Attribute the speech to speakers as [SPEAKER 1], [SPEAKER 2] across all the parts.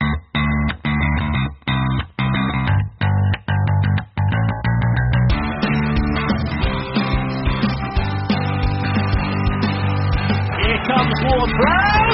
[SPEAKER 1] Here comes Ward Prowse.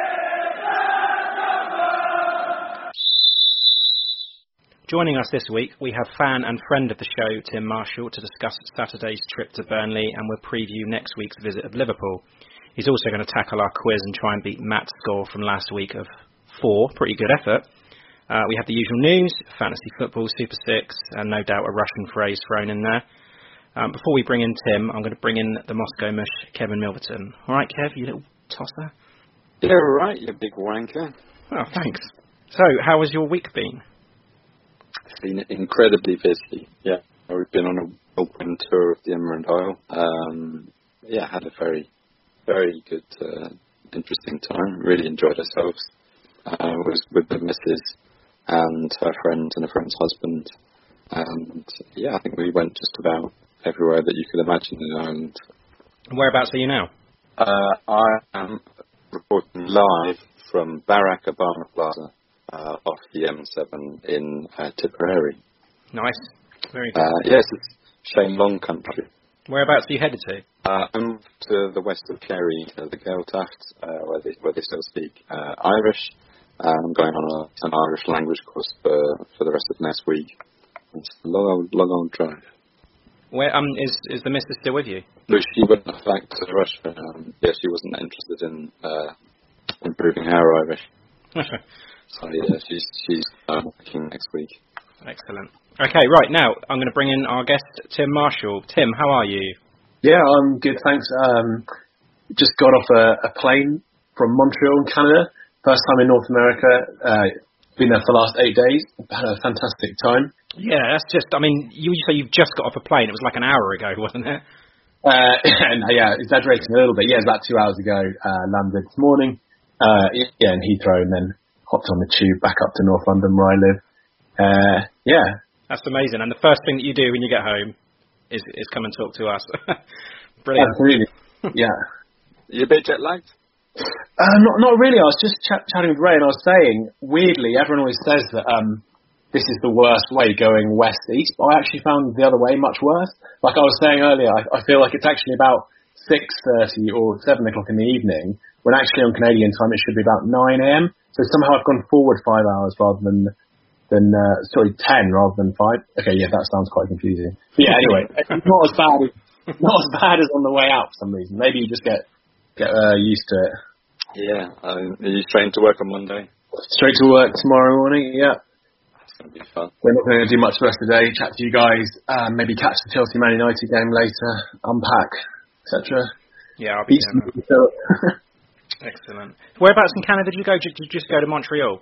[SPEAKER 2] Joining us this week, we have fan and friend of the show, Tim Marshall, to discuss Saturday's trip to Burnley and we'll preview next week's visit of Liverpool. He's also going to tackle our quiz and try and beat Matt's score from last week of four. Pretty good effort. Uh, we have the usual news, fantasy football, Super Six, and no doubt a Russian phrase thrown in there. Um, before we bring in Tim, I'm going to bring in the Moscow mush, Kevin Milverton. All right, Kev, you little tosser.
[SPEAKER 3] Yeah, right, you big wanker.
[SPEAKER 2] Oh, thanks. So, how has your week been?
[SPEAKER 3] It's been incredibly busy. Yeah, we've been on a whirlwind tour of the Emerald Isle. Um, yeah, had a very, very good, uh, interesting time. Really enjoyed ourselves. Uh, was with the missus and her friend and a friend's husband. And yeah, I think we went just about everywhere that you could imagine in Ireland.
[SPEAKER 2] Whereabouts are you now?
[SPEAKER 3] Uh, I am reporting live from Barack Obama Plaza uh, off the M7 in uh, Tipperary.
[SPEAKER 2] Nice. Very good.
[SPEAKER 3] Uh, yes, it's Shane Long country.
[SPEAKER 2] Whereabouts are you headed to?
[SPEAKER 3] Uh, I'm to the west of Kerry, to the Gaeltacht, uh, where they where they still speak uh, Irish. Uh, I'm going on a, an Irish language course for for the rest of next week. It's a long old, long old drive.
[SPEAKER 2] Where um is is the missus still with you?
[SPEAKER 3] But she went back to Russia. Um, yeah, she wasn't interested in uh, improving her Irish. so yeah, she's she's uh, working next week.
[SPEAKER 2] Excellent. Okay, right now I'm going to bring in our guest Tim Marshall. Tim, how are you?
[SPEAKER 4] Yeah, I'm good, thanks. Um, just got off a, a plane from Montreal in Canada. First time in North America. Uh, been there for the last eight days. Had a fantastic time.
[SPEAKER 2] Yeah, that's just. I mean, you say you've just got off a plane. It was like an hour ago, wasn't it?
[SPEAKER 4] Uh, and, yeah, exaggerating a little bit. Yeah, it was about two hours ago. Uh, landed this morning. Uh, yeah, in Heathrow, and then hopped on the tube back up to North London where I live. Uh, yeah,
[SPEAKER 2] That's amazing. And the first thing that you do when you get home is is come and talk to us. Brilliant.
[SPEAKER 4] absolutely. Yeah.
[SPEAKER 3] You a bit jet lagged?
[SPEAKER 4] Uh, not not really. I was just ch- chatting with Ray, and I was saying, weirdly, everyone always says that um, this is the worst way going west east, but I actually found the other way much worse. Like I was saying earlier, I, I feel like it's actually about six thirty or seven o'clock in the evening, when actually on Canadian time it should be about nine a.m. So somehow I've gone forward five hours rather than than uh, sorry ten rather than five. Okay, yeah, that sounds quite confusing. But yeah, anyway, not as bad as not as bad as on the way out for some reason. Maybe you just get get uh, used to it.
[SPEAKER 3] Yeah. Um, are you trained to work on Monday?
[SPEAKER 4] Straight to work tomorrow morning. Yeah.
[SPEAKER 3] It's going to be fun.
[SPEAKER 4] We're not going to do much the rest of the day. Chat to you guys. Um, maybe catch the Chelsea Man United game later. Unpack, etc.
[SPEAKER 2] Yeah, I'll be
[SPEAKER 4] Eat
[SPEAKER 2] there.
[SPEAKER 4] some pizza.
[SPEAKER 2] Excellent. Whereabouts in Canada did you go? Did you just go to Montreal?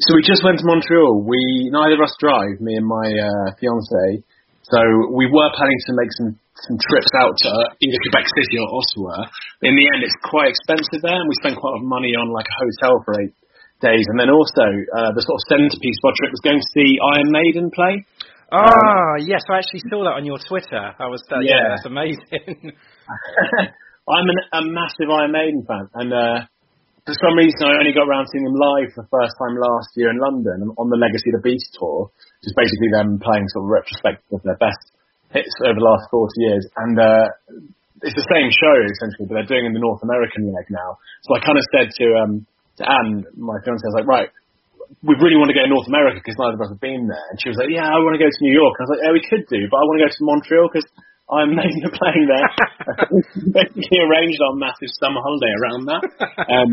[SPEAKER 4] So we just went to Montreal. We neither of us drive, me and my uh, fiance. So we were planning to make some some trips out to either Quebec City or Ottawa. In the end, it's quite expensive there, and we spent quite a lot of money on like a hotel for eight days. And then also uh, the sort of centerpiece of our trip was going to see Iron Maiden play.
[SPEAKER 2] Ah, yes, I actually saw that on your Twitter. I was, uh, yeah.
[SPEAKER 4] Yeah.
[SPEAKER 2] that's amazing.
[SPEAKER 4] I'm an, a massive Iron Maiden fan, and uh, for some reason I only got around seeing them live for the first time last year in London on the Legacy of the Beast tour, which is basically them playing sort of retrospective of their best hits over the last 40 years. And uh, it's the same show essentially, but they're doing it in the North American leg now. So I kind of said to um, to Anne, my fiance, I was like, right, we really want to go to North America because neither of us have been there. And she was like, yeah, I want to go to New York. And I was like, yeah, we could do, but I want to go to Montreal because I'm making a playing there. basically arranged our massive summer holiday around that, um,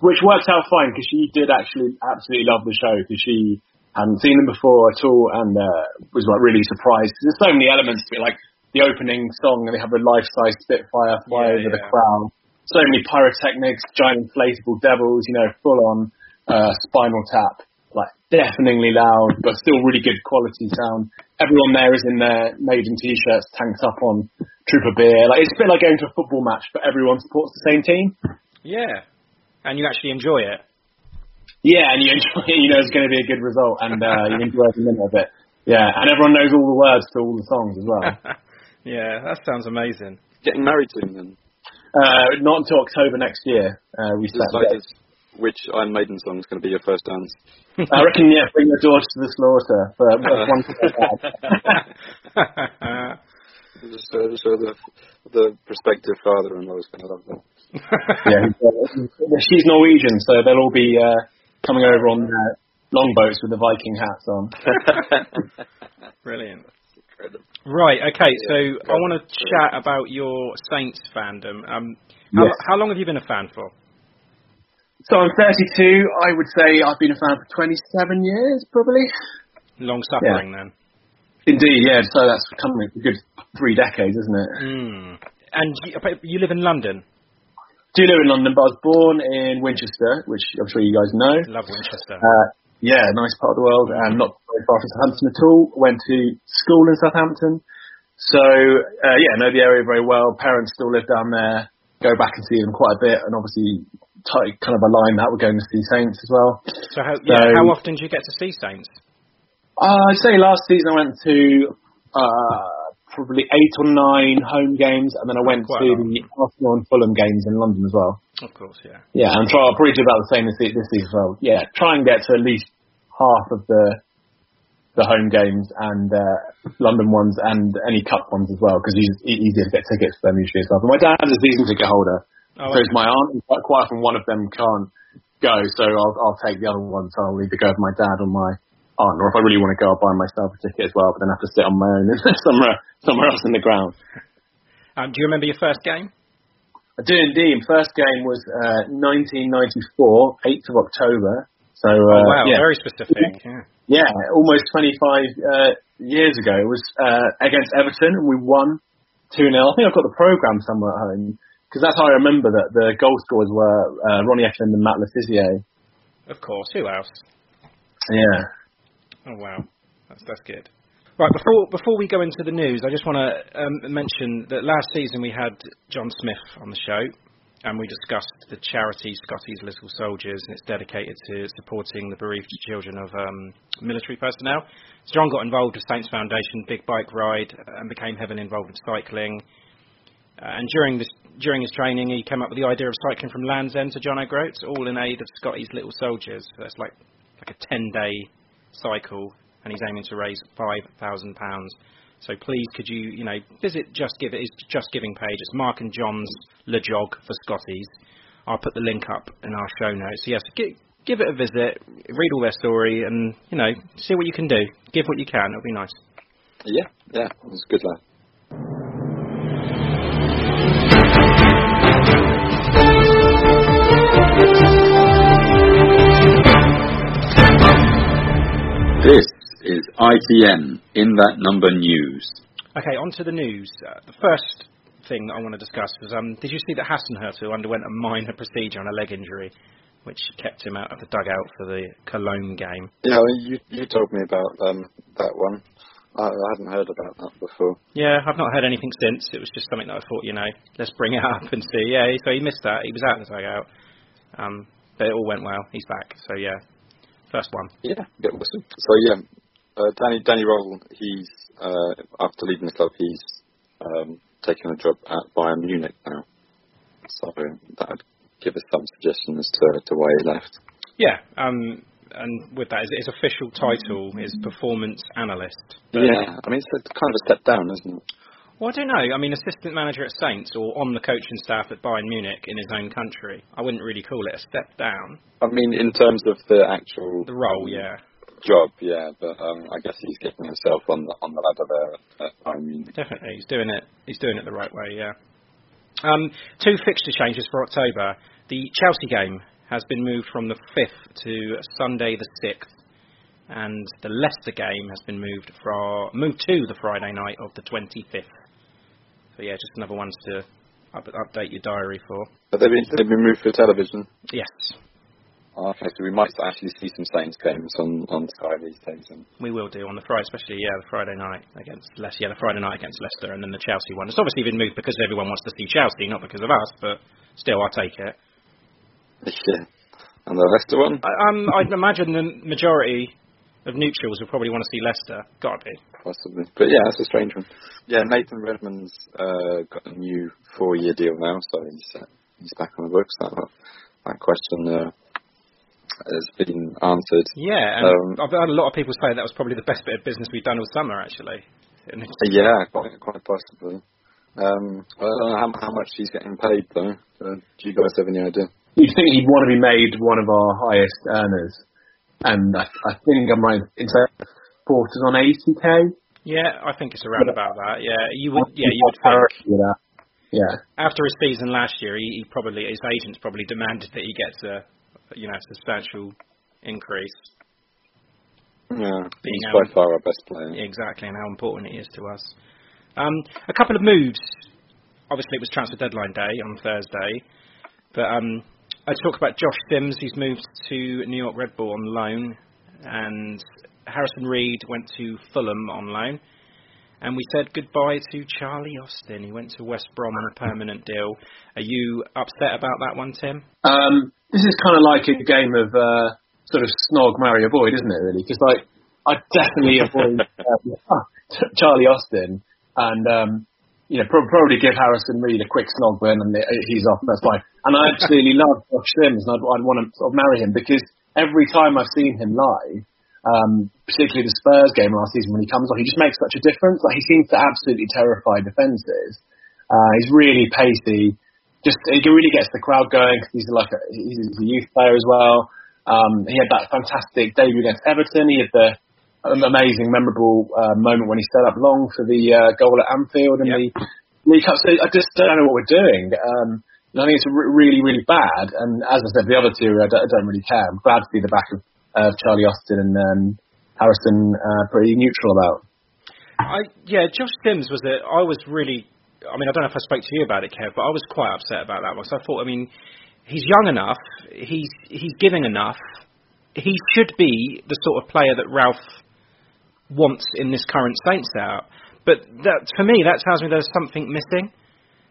[SPEAKER 4] which worked out fine because she did actually absolutely love the show because she hadn't seen them before at all and uh, was like really surprised. there's so many elements to it, like the opening song and they have a life-size Spitfire fly
[SPEAKER 2] Yeah,
[SPEAKER 4] over the crowd. So many pyrotechnics, giant inflatable devils, you know, full on uh, Spinal Tap, like deafeningly loud, but still really good quality sound. Everyone there is in their maiden t-shirts, tanked up on Trooper beer. Like it's a bit like going to a football match, but everyone supports the same team.
[SPEAKER 2] yeah, and you actually enjoy it.
[SPEAKER 4] Yeah, and you enjoy it. You know it's going to be a good result, and uh, you enjoy every minute of it. Yeah, and everyone knows all the words to all the songs as well.
[SPEAKER 2] yeah, that sounds amazing.
[SPEAKER 3] Getting married soon then.
[SPEAKER 4] Uh, not until October next year. Uh, we set the.
[SPEAKER 3] Decided which Iron Maiden song is going to be your first dance.
[SPEAKER 4] I reckon, yeah, bring your daughter to the slaughter for for one for their.
[SPEAKER 3] Just so, so the the prospective father-in-law is going to love that.
[SPEAKER 4] yeah, uh, she's Norwegian, so they'll all be uh, coming over on uh, longboats with the Viking hats on.
[SPEAKER 2] Brilliant.
[SPEAKER 3] Incredible.
[SPEAKER 2] Right. Okay. So I want to chat about your Saints fandom. Um, how,
[SPEAKER 4] Yes.
[SPEAKER 2] how long have you been a fan for?
[SPEAKER 4] So I'm 32. I would say I've been a fan for 27 years, probably.
[SPEAKER 2] Long suffering then.
[SPEAKER 4] Indeed, yeah. So that's coming a good three decades, isn't it?
[SPEAKER 2] Mm. And you, you live in London.
[SPEAKER 4] Do live in London, but I was born in Winchester, which I'm sure you guys know.
[SPEAKER 2] Love Winchester.
[SPEAKER 4] Uh, yeah, nice part of the world, and not very far from Southampton at all. Went to school in Southampton, so uh, yeah, know the area very well. Parents still live down there. Go back and see them quite a bit, and obviously t- kind of align that with going to see Saints as well.
[SPEAKER 2] So how, yeah, how often do you get to see Saints?
[SPEAKER 4] Uh, I'd say last season I went to uh, probably eight or nine home games, and then I went
[SPEAKER 2] Quite
[SPEAKER 4] to the Arsenal and Fulham games in London as well.
[SPEAKER 2] Of course, yeah.
[SPEAKER 4] Yeah, and try, I'll probably do about the same this, this season as well. Yeah, try and get to at least half of the the home games and uh, London ones and any cup ones as well, because it's easier to get tickets for them usually as well. But my dad's a season ticket holder,
[SPEAKER 2] Oh,
[SPEAKER 4] so is my aunt. Quite, quite often one of them can't go, so I'll, I'll take the other one. So I'll either go with my dad or my aunt, or if I really want to go, I'll buy myself a ticket as well. But then I have to sit on my own somewhere somewhere else in the ground.
[SPEAKER 2] Um, do you remember your first game?
[SPEAKER 4] I do indeed. First game was uh, 1994, 8th of October. So uh,
[SPEAKER 2] oh wow,
[SPEAKER 4] yeah,
[SPEAKER 2] very specific. Yeah.
[SPEAKER 4] yeah, almost 25 uh, years ago. It was uh, against Everton, and we won 2 0. I think I've got the program somewhere at home because that's how I remember that the goal scorers were uh, Ronnie Ekelund and Matt Le Tissier.
[SPEAKER 2] Of course. Who else?
[SPEAKER 4] Yeah.
[SPEAKER 2] Oh wow, that's that's good. Right before before we go into the news, I just want to um, mention that last season we had John Smith on the show, and we discussed the charity Scotty's Little Soldiers, and it's dedicated to supporting the bereaved children of um, military personnel. So John got involved with Saints Foundation Big Bike Ride and became heavily involved in cycling. Uh, and during this during his training, he came up with the idea of cycling from Land's End to John O'Groats, all in aid of Scotty's Little Soldiers. So it's like like a 10-day cycle, and he's aiming to raise five thousand pounds. So please, could you, you know, visit Just Give It, his Just Giving page. It's Mark and John's Le Jog for Scotties. I'll put the link up in our show notes. So yes, give, give it a visit, read all their story, and you know, see what you can do. Give what you can. It'll be nice.
[SPEAKER 3] Yeah, yeah, it was good lad. This is ITN in that number news.
[SPEAKER 2] Okay, on to the news. Uh, the first thing that I want to discuss was, um, did you see that Hasenhüttl underwent a minor procedure on a leg injury, which kept him out of the dugout for the Cologne game?
[SPEAKER 3] Yeah, you you told me about um, that one. I, I hadn't heard about that before.
[SPEAKER 2] Yeah, I've not heard anything since. It was just something that I thought, you know, let's bring it up and see. Yeah, so he missed that. He was out of the dugout. Um, but it all went well. He's back. So yeah, first one.
[SPEAKER 3] Yeah, get awesome. So yeah, uh, Danny Danny Röhl. He's uh, after leaving the club, he's um, taken a job at Bayern Munich now. So that would give us some suggestion as to, to why he left.
[SPEAKER 2] Yeah, um, and with that, his, his official title is performance analyst.
[SPEAKER 3] Yeah, I mean it's a, kind of a step down, isn't it?
[SPEAKER 2] Well, I don't know. I mean, assistant manager at Saints or on the coaching staff at Bayern Munich in his own country. I wouldn't really call it a step down.
[SPEAKER 3] I mean, in terms of the actual
[SPEAKER 2] the role, yeah.
[SPEAKER 3] Job, yeah, but um, I guess he's getting himself on the on the ladder there at Bayern Munich.
[SPEAKER 2] Definitely, he's doing it. He's doing it the right way, yeah. Um, two fixture changes for October. The Chelsea game has been moved from the 5th to Sunday the 6th, and the Leicester game has been moved from moved to the Friday night of the 25th. But yeah, just another ones to up, update your diary for.
[SPEAKER 3] But they've been, they've been moved for television?
[SPEAKER 2] Yes.
[SPEAKER 3] Ah, okay, so we might actually see some Saints games on, on Sky these days. And...
[SPEAKER 2] We will do on the Friday, especially yeah, the Friday night against Leicester. Yeah, the Friday night against Leicester, and then the Chelsea one. It's obviously been moved because everyone wants to see Chelsea, not because of us. But still, I take it.
[SPEAKER 3] Yeah. And the Leicester one?
[SPEAKER 2] I, um, I'd imagine the majority of neutrals will probably want to see Leicester. Gotta be.
[SPEAKER 3] Possibly. But yeah, that's a strange one. Yeah, Nathan Redmond's uh, got a new four-year deal now, so he's uh, he's back on the books. That that question uh, has been answered.
[SPEAKER 2] Yeah, and
[SPEAKER 3] Um,
[SPEAKER 2] I've had a lot of people say that was probably the best bit of business we've done all summer, actually.
[SPEAKER 3] Yeah, quite quite possibly. Um, I don't know how, how much he's getting paid though. Uh, do you guys have any idea?
[SPEAKER 4] You'd think he'd want to be made one of our highest earners, and I, I think I'm right in saying quarters on 80k.
[SPEAKER 2] Yeah, I think it's around about that. Yeah, you would. Yeah, you would
[SPEAKER 4] Parity
[SPEAKER 2] think.
[SPEAKER 4] with that. Yeah.
[SPEAKER 2] After his season last year, he, he probably his agents probably demanded that he gets a you know substantial increase.
[SPEAKER 3] Yeah, he's
[SPEAKER 2] now-
[SPEAKER 3] by far our best player.
[SPEAKER 2] Exactly, and how important it is to us. Um, a couple of moves. Obviously, it was transfer deadline day on Thursday, but um, I talk about Josh Sims. He's moved to New York Red Bull on loan, and Harrison Reed went to Fulham on loan. And we said goodbye to Charlie Austin. He went to West Brom on a permanent deal. Are you upset about that one, Tim?
[SPEAKER 4] Um, this is kind of like a game of uh, sort of snog, marry, avoid, isn't it? Really, because like I definitely avoid uh, Charlie Austin, and um, you know pro- probably give Harrison Reed a quick snog when and he's off. That's fine. And I absolutely love Josh Sims, and I'd, I'd want to sort of marry him because every time I've seen him live, um, particularly the Spurs game last season when he comes on, he just makes such a difference. Like he seems to absolutely terrify defences. Uh, he's really pacey. Just he really gets the crowd going. 'cause he's like a, he's a youth player as well. Um, he had that fantastic debut against Everton. He had the amazing, memorable uh, moment when he set up Long for the uh, goal at Anfield in the League Cup. So I just don't know what we're doing. Um, I think it's re- really, really bad. And as I said, the other two I don't, I don't really care. I'm glad to see the back of uh, Charlie Austin and um, Harrison uh, pretty neutral about.
[SPEAKER 2] I yeah, Josh Sims was a. I was really. I mean, I don't know if I spoke to you about it, Kev, but I was quite upset about that one. So I thought, I mean, he's young enough. He's he's giving enough. He should be the sort of player that Ralph wants in this current Saints setup. But that, for me, that tells me there's something missing.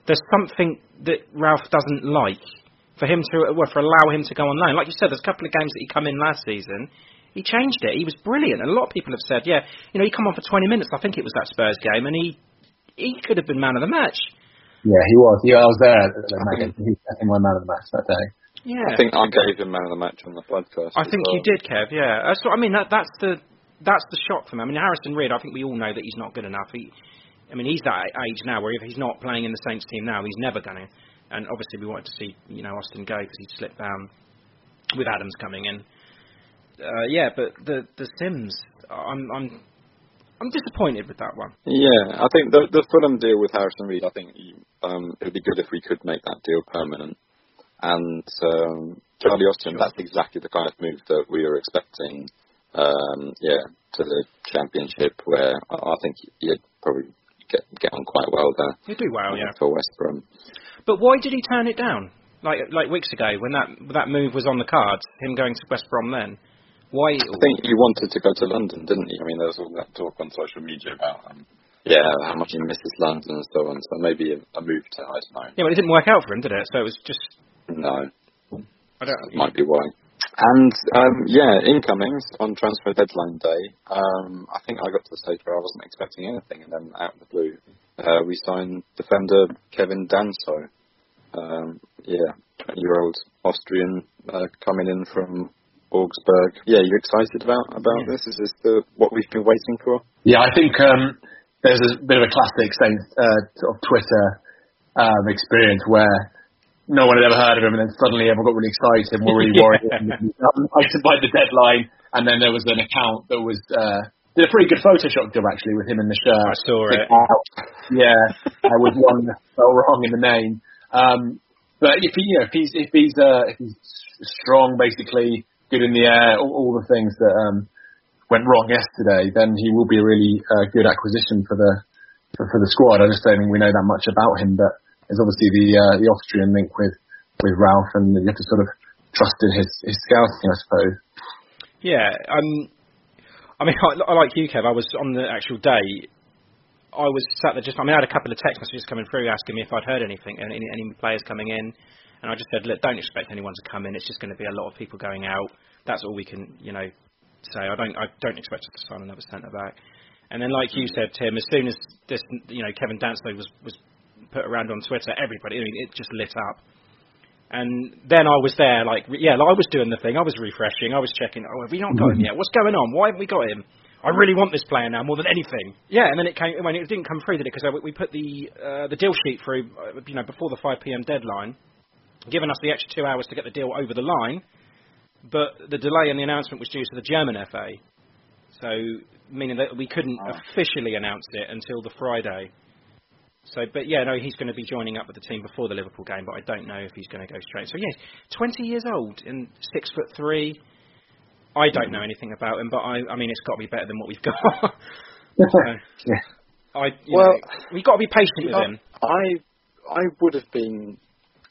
[SPEAKER 2] There's something that Ralph doesn't like for him to, well, for allow him to go on loan. Like you said, there's a couple of games that he come in last season. He changed it. He was brilliant. And a lot of people have said, yeah, you know, he come on for 20 minutes. I think it was that Spurs game, and he he could have been man of the match.
[SPEAKER 4] Yeah, he was. Yeah, I was there at the match. He was definitely my man of the match that day.
[SPEAKER 2] Yeah.
[SPEAKER 3] I think I gave him man of the match on the podcast.
[SPEAKER 2] I think
[SPEAKER 3] well.
[SPEAKER 2] you did, Kev. Yeah, that's what I mean. That that's the that's the shock for me. I mean, Harrison Reed. I think we all know that he's not good enough. He, I mean, he's that age now where if he's not playing in the Saints team now, he's never going to. And obviously, we wanted to see you know Austin go because he'd slipped down with Adams coming in. Uh, yeah, but the the Sims, I'm I'm I'm disappointed with that one.
[SPEAKER 3] Yeah, I think the the Fulham deal with Harrison Reed. I think um, it would be good if we could make that deal permanent. And um, Charlie Austin, that's exactly the kind of move that we were expecting. Um, yeah, to the championship, where I, think you'd probably get get on quite well there.
[SPEAKER 2] You do well, yeah.
[SPEAKER 3] For West Brom.
[SPEAKER 2] But why did he turn it down? Like like weeks ago when that that move was on the cards, him going to West Brom then. Why?
[SPEAKER 3] I think he wanted to go to London, didn't he? I mean, there was all that talk on social media about um, yeah, how much he misses London and so on. So maybe a, a move to I don't know.
[SPEAKER 2] Yeah, but it didn't work out for him, did it? So it was just
[SPEAKER 3] No,
[SPEAKER 2] I don't.
[SPEAKER 3] might be why. And um, yeah, incomings on transfer deadline day. Um, I think I got to the stage where I wasn't expecting anything, and then out of the blue, uh, we signed defender Kevin Danso. Um, yeah, 20-year-old Austrian uh, coming in from Augsburg. Yeah, you excited about about this? Is this the what we've been waiting for?
[SPEAKER 4] Yeah, I think um, there's a bit of a classic uh, sort of Twitter um, experience where no one had ever heard of him, and then suddenly everyone got really excited and were really worried. and Excited by the deadline, and then there was an account that was uh, did a pretty good Photoshop job actually with him in the shirt.
[SPEAKER 2] I saw it.
[SPEAKER 4] Out. Yeah, uh, with one spell wrong in the name. Um, but if he, you know, if he's if he's uh, if he's strong, basically good in the air, all, all the things that um, went wrong yesterday, then he will be a really uh, good acquisition for the for, for the squad. I just don't think we know that much about him, but there's obviously the uh, the Austrian link with with Ralph, and you have to sort of trust in his his scouting, I suppose.
[SPEAKER 2] Yeah, um, I mean, I, I like you, Kev. I was on the actual day. I was sat there just. I mean, I had a couple of text messages coming through asking me if I'd heard anything, any, any players coming in, and I just said, look, don't expect anyone to come in. It's just going to be a lot of people going out. That's all we can, you know, say. I don't, I don't expect us to sign another centre back. And then, like you said, Tim, as soon as this, you know, Kevin Danso was was put around on Twitter, everybody, I mean, it just lit up. And then I was there, like, yeah, like I was doing the thing. I was refreshing. I was checking. Oh, have we not got him yet? What's going on? Why haven't we got him? I really want this player now more than anything. Yeah, and then it came when it didn't come through, did it? Because we put the uh, the deal sheet through, uh, you know, before the 5 p.m. deadline, giving us the extra two hours to get the deal over the line. But the delay in the announcement was due to the German FA, so meaning that we couldn't officially announce it until the Friday. So, but yeah, no, he's going to be joining up with the team before the Liverpool game, but I don't know if he's going to go straight. So yeah, 20 years old and six foot three. I don't know anything about him, but I, I mean, it's got to be better than what we've got. so, I,
[SPEAKER 3] Well,
[SPEAKER 2] know, we've got to be patient with
[SPEAKER 3] I,
[SPEAKER 2] him.
[SPEAKER 3] I I would have been,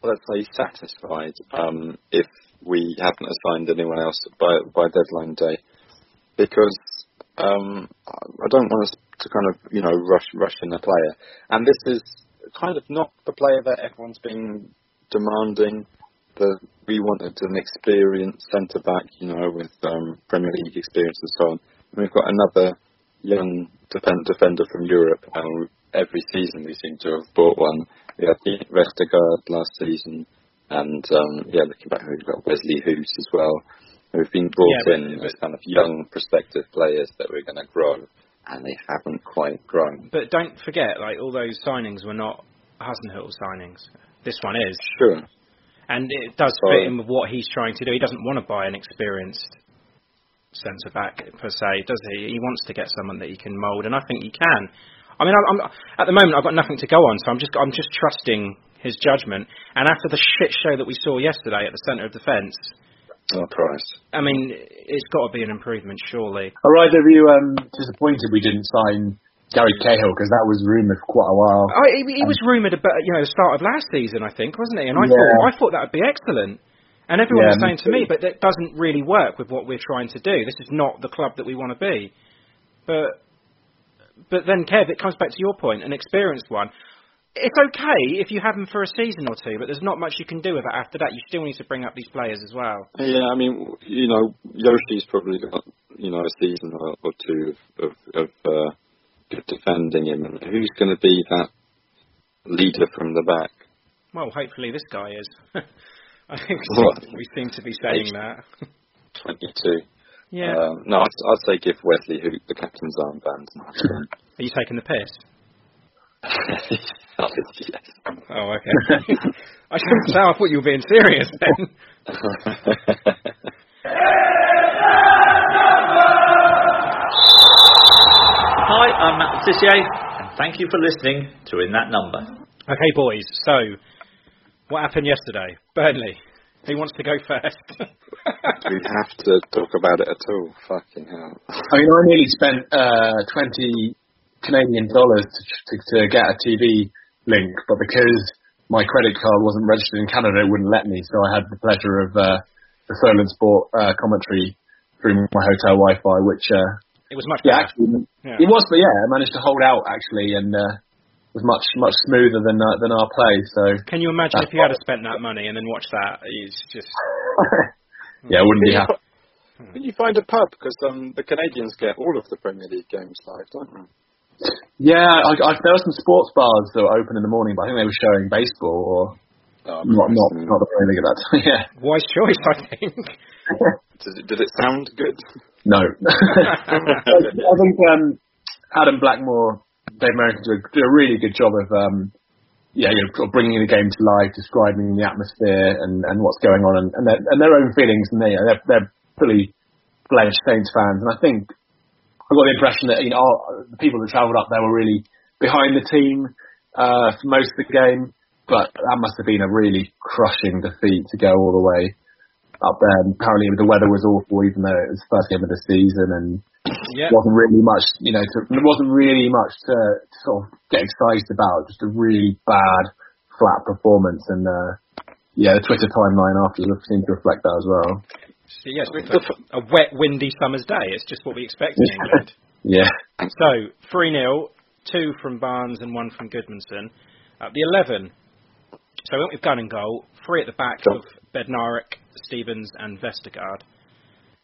[SPEAKER 3] let's say, satisfied um, if we hadn't assigned anyone else by by deadline day, because um, I don't want us to kind of you know rush rush in a player, and this is kind of not the player that everyone's been demanding. The we wanted an experienced centre back, you know, with um, Premier League experience and so on. And we've got another young defend, defender from Europe, and every season we seem to have bought one. We had Vestergaard last season, and um, yeah, looking back, we've got Wesley Hoedt as well. We've been brought
[SPEAKER 2] Yeah,
[SPEAKER 3] in as kind of young prospective players that we're going to grow, and they haven't quite grown.
[SPEAKER 2] But don't forget, like all those signings were not Hasenhüttl signings. This one is,
[SPEAKER 3] Sure.
[SPEAKER 2] and it does
[SPEAKER 3] So-
[SPEAKER 2] fit in with what he's trying to do. He doesn't want to buy an experienced centre back per se, does he? He wants to get someone that he can mould, and I think he can. I mean, I'm, I'm, at the moment I've got nothing to go on, so I'm just I'm just trusting his judgment. And after the shit show that we saw yesterday at the centre of defence,
[SPEAKER 3] Oh, Christ.
[SPEAKER 2] I mean, it's got to be an improvement, surely.
[SPEAKER 4] Are either of you um, disappointed we didn't sign Gary Cahill because that was rumoured for quite a while?
[SPEAKER 2] I, he, he was rumoured about you know the start of last season, I think, wasn't he? And I
[SPEAKER 4] Yeah.
[SPEAKER 2] thought I thought that would be excellent. And everyone
[SPEAKER 4] Yeah,
[SPEAKER 2] was
[SPEAKER 4] me
[SPEAKER 2] saying to me, but that doesn't really work with what we're trying to do. This is not the club that we want to be. But but then, Kev, it comes back to your point, an experienced one. It's okay if you have them for a season or two, but there's not much you can do with it after that. You still need to bring up these players as well.
[SPEAKER 3] Yeah, I mean, you know, Yoshi's probably got you know a season or, or two of of, uh, good defending him, who's going to be that leader from the back.
[SPEAKER 2] Well, hopefully this guy is. I think we seem to be saying that.
[SPEAKER 3] 22.
[SPEAKER 2] Yeah.
[SPEAKER 3] Um, no, I'd, I'd say give Wesley Hoedt the captain's armband.
[SPEAKER 2] Are you taking the piss?
[SPEAKER 3] Yes.
[SPEAKER 2] Oh, okay. I shouldn't say. I thought you were being serious then.
[SPEAKER 5] Hi, I'm Matt Le Tissier, and thank you for listening to In That Number.
[SPEAKER 2] Okay, boys. So, what happened yesterday? Burnley. Who wants to go first?
[SPEAKER 3] we have to talk about it at all. Fucking hell.
[SPEAKER 4] I mean, I nearly spent uh, 20 Canadian dollars to, to, to get a TV link, but because my credit card wasn't registered in Canada, it wouldn't let me. So I had the pleasure of uh, the Solent Sport uh, commentary through my hotel Wi-Fi, which uh,
[SPEAKER 2] it was much
[SPEAKER 4] yeah,
[SPEAKER 2] better.
[SPEAKER 4] actually,
[SPEAKER 2] Yeah.
[SPEAKER 4] it was, but yeah, I managed to hold out actually, and uh, was much much smoother than uh, than our play. So
[SPEAKER 2] Can you imagine if you had spent that money and then watched that? It's just.
[SPEAKER 4] yeah, I wouldn't be
[SPEAKER 3] Can you
[SPEAKER 4] happy.
[SPEAKER 3] Can you find a pub? Because um, the Canadians get all of the Premier League games live, don't they?
[SPEAKER 4] Yeah, I, I, there were some sports bars that were open in the morning, but I think they were showing baseball or
[SPEAKER 3] Oh,
[SPEAKER 4] not not not the Premier League at that time. Yeah.
[SPEAKER 2] Wise choice, I think.
[SPEAKER 3] Did it, did it sound good?
[SPEAKER 4] No. I think um, Adam Blackmore, Dave Merrington do a, do a really good job of um, yeah, you know, sort of bringing the game to life, describing the atmosphere and, and what's going on, and, and, their, and their own feelings. And they, you know, they're, they're fully fledged Saints fans, and I think I got the impression that you know our, the people that travelled up there were really behind the team uh, for most of the game. But that must have been a really crushing defeat to go all the way up there. And apparently the weather was awful, even though it was the first game of the season, and
[SPEAKER 2] Yeah.
[SPEAKER 4] wasn't really much, you know, to, there wasn't really much to, to sort of get excited about. Just a really bad, flat performance, and uh, yeah, the Twitter timeline after seemed to reflect that as well.
[SPEAKER 2] So, yes, it's a wet, windy summer's day. It's just what we expect in England.
[SPEAKER 4] Yeah.
[SPEAKER 2] So, 3 0, two from Barnes and one from Gudmundsson. At the 11, so we went with Gunn and goal, three at the back of Bednarek, Stephens, and Vestergaard.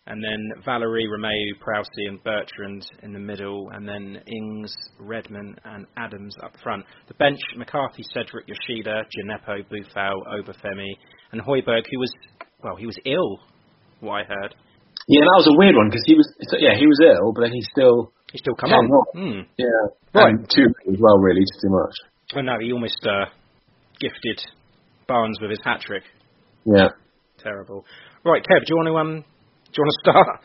[SPEAKER 2] And then Valery, Romeu, Prousey, and Bertrand in the middle, and then Ings, Redmond, and Adams up front. The bench: McCarthy, Cedric, Yoshida, Djenepo, Boufal, Obafemi, and Højbjerg, who was well, he was ill. What I heard.
[SPEAKER 4] Yeah, that was a weird one because he was, so, yeah, he was ill, but then he still,
[SPEAKER 2] He still come
[SPEAKER 4] came
[SPEAKER 2] on.
[SPEAKER 4] on.
[SPEAKER 2] Hmm.
[SPEAKER 4] Yeah,
[SPEAKER 2] Right.
[SPEAKER 4] and too as well, really, just too much.
[SPEAKER 2] Well, no, he almost uh, gifted Barnes with his hat trick.
[SPEAKER 4] Yeah.
[SPEAKER 2] Terrible. Right, Kev, do you want to um, do you want to start?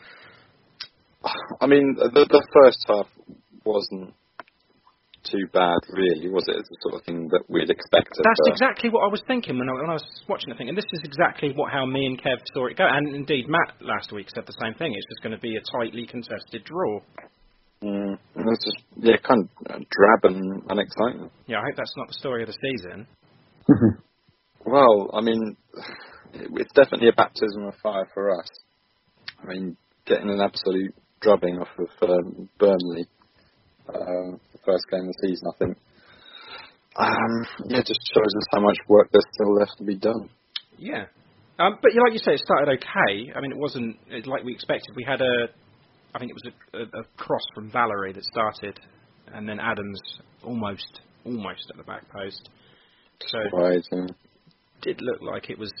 [SPEAKER 3] I mean, the, the first half wasn't too bad, really, was it? It's the sort of thing that we'd expected.
[SPEAKER 2] That's
[SPEAKER 3] but-
[SPEAKER 2] exactly what I was thinking when I, when I was watching the thing, and this is exactly what how me and Kev saw it go. And indeed, Matt last week said the same thing. It's just going to be a tightly contested draw.
[SPEAKER 3] Mm, it was just, yeah, kind of uh, drab and unexciting.
[SPEAKER 2] Yeah, I hope that's not the story of the season.
[SPEAKER 3] Well, I mean, it's definitely a baptism of fire for us. I mean, getting an absolute drubbing off of um, Burnley, uh, the first game of the season, I think. Um, yeah, just shows us how much work there's still left to be done.
[SPEAKER 2] Yeah. Um, but like you say, it started okay. I mean, it wasn't it, like we expected. We had a, I think it was a, a, a cross from Valery that started, and then Adams almost, almost at the back post. So
[SPEAKER 3] Right, yeah.
[SPEAKER 2] did look like it was,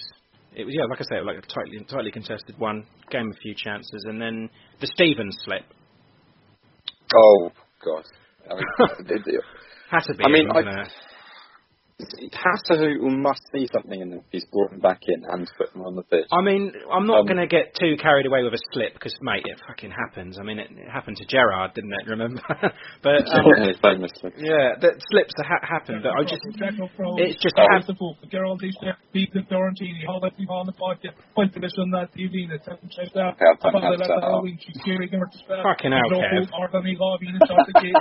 [SPEAKER 2] it was yeah, like I say, like a tightly, tightly contested one. Gave him a few chances, and then the Stephens slip
[SPEAKER 3] Oh God. I mean, it,
[SPEAKER 2] to be.
[SPEAKER 3] I mean, I-
[SPEAKER 2] it?
[SPEAKER 3] Hassel must see something in if he's brought him back in and put him on the pitch.
[SPEAKER 2] I mean, I'm not
[SPEAKER 3] Um,
[SPEAKER 2] going to get too carried away with a slip because, mate, it fucking happens. I mean, it, it happened to Gerrard, didn't it? Remember? but um,
[SPEAKER 3] Yeah, famously.
[SPEAKER 2] yeah, that slips ha- happen. But I just, it's just
[SPEAKER 3] Oh.
[SPEAKER 2] hap-
[SPEAKER 6] Gerald Easter, the Dorantini, hold up on the podcast, point to this on that TV, and it's check that.
[SPEAKER 3] Yeah,
[SPEAKER 6] About the
[SPEAKER 3] you.
[SPEAKER 6] last Halloween, she's scary, her to spell.
[SPEAKER 2] Fucking hell, Kev.
[SPEAKER 6] Or the me lobby in the gate.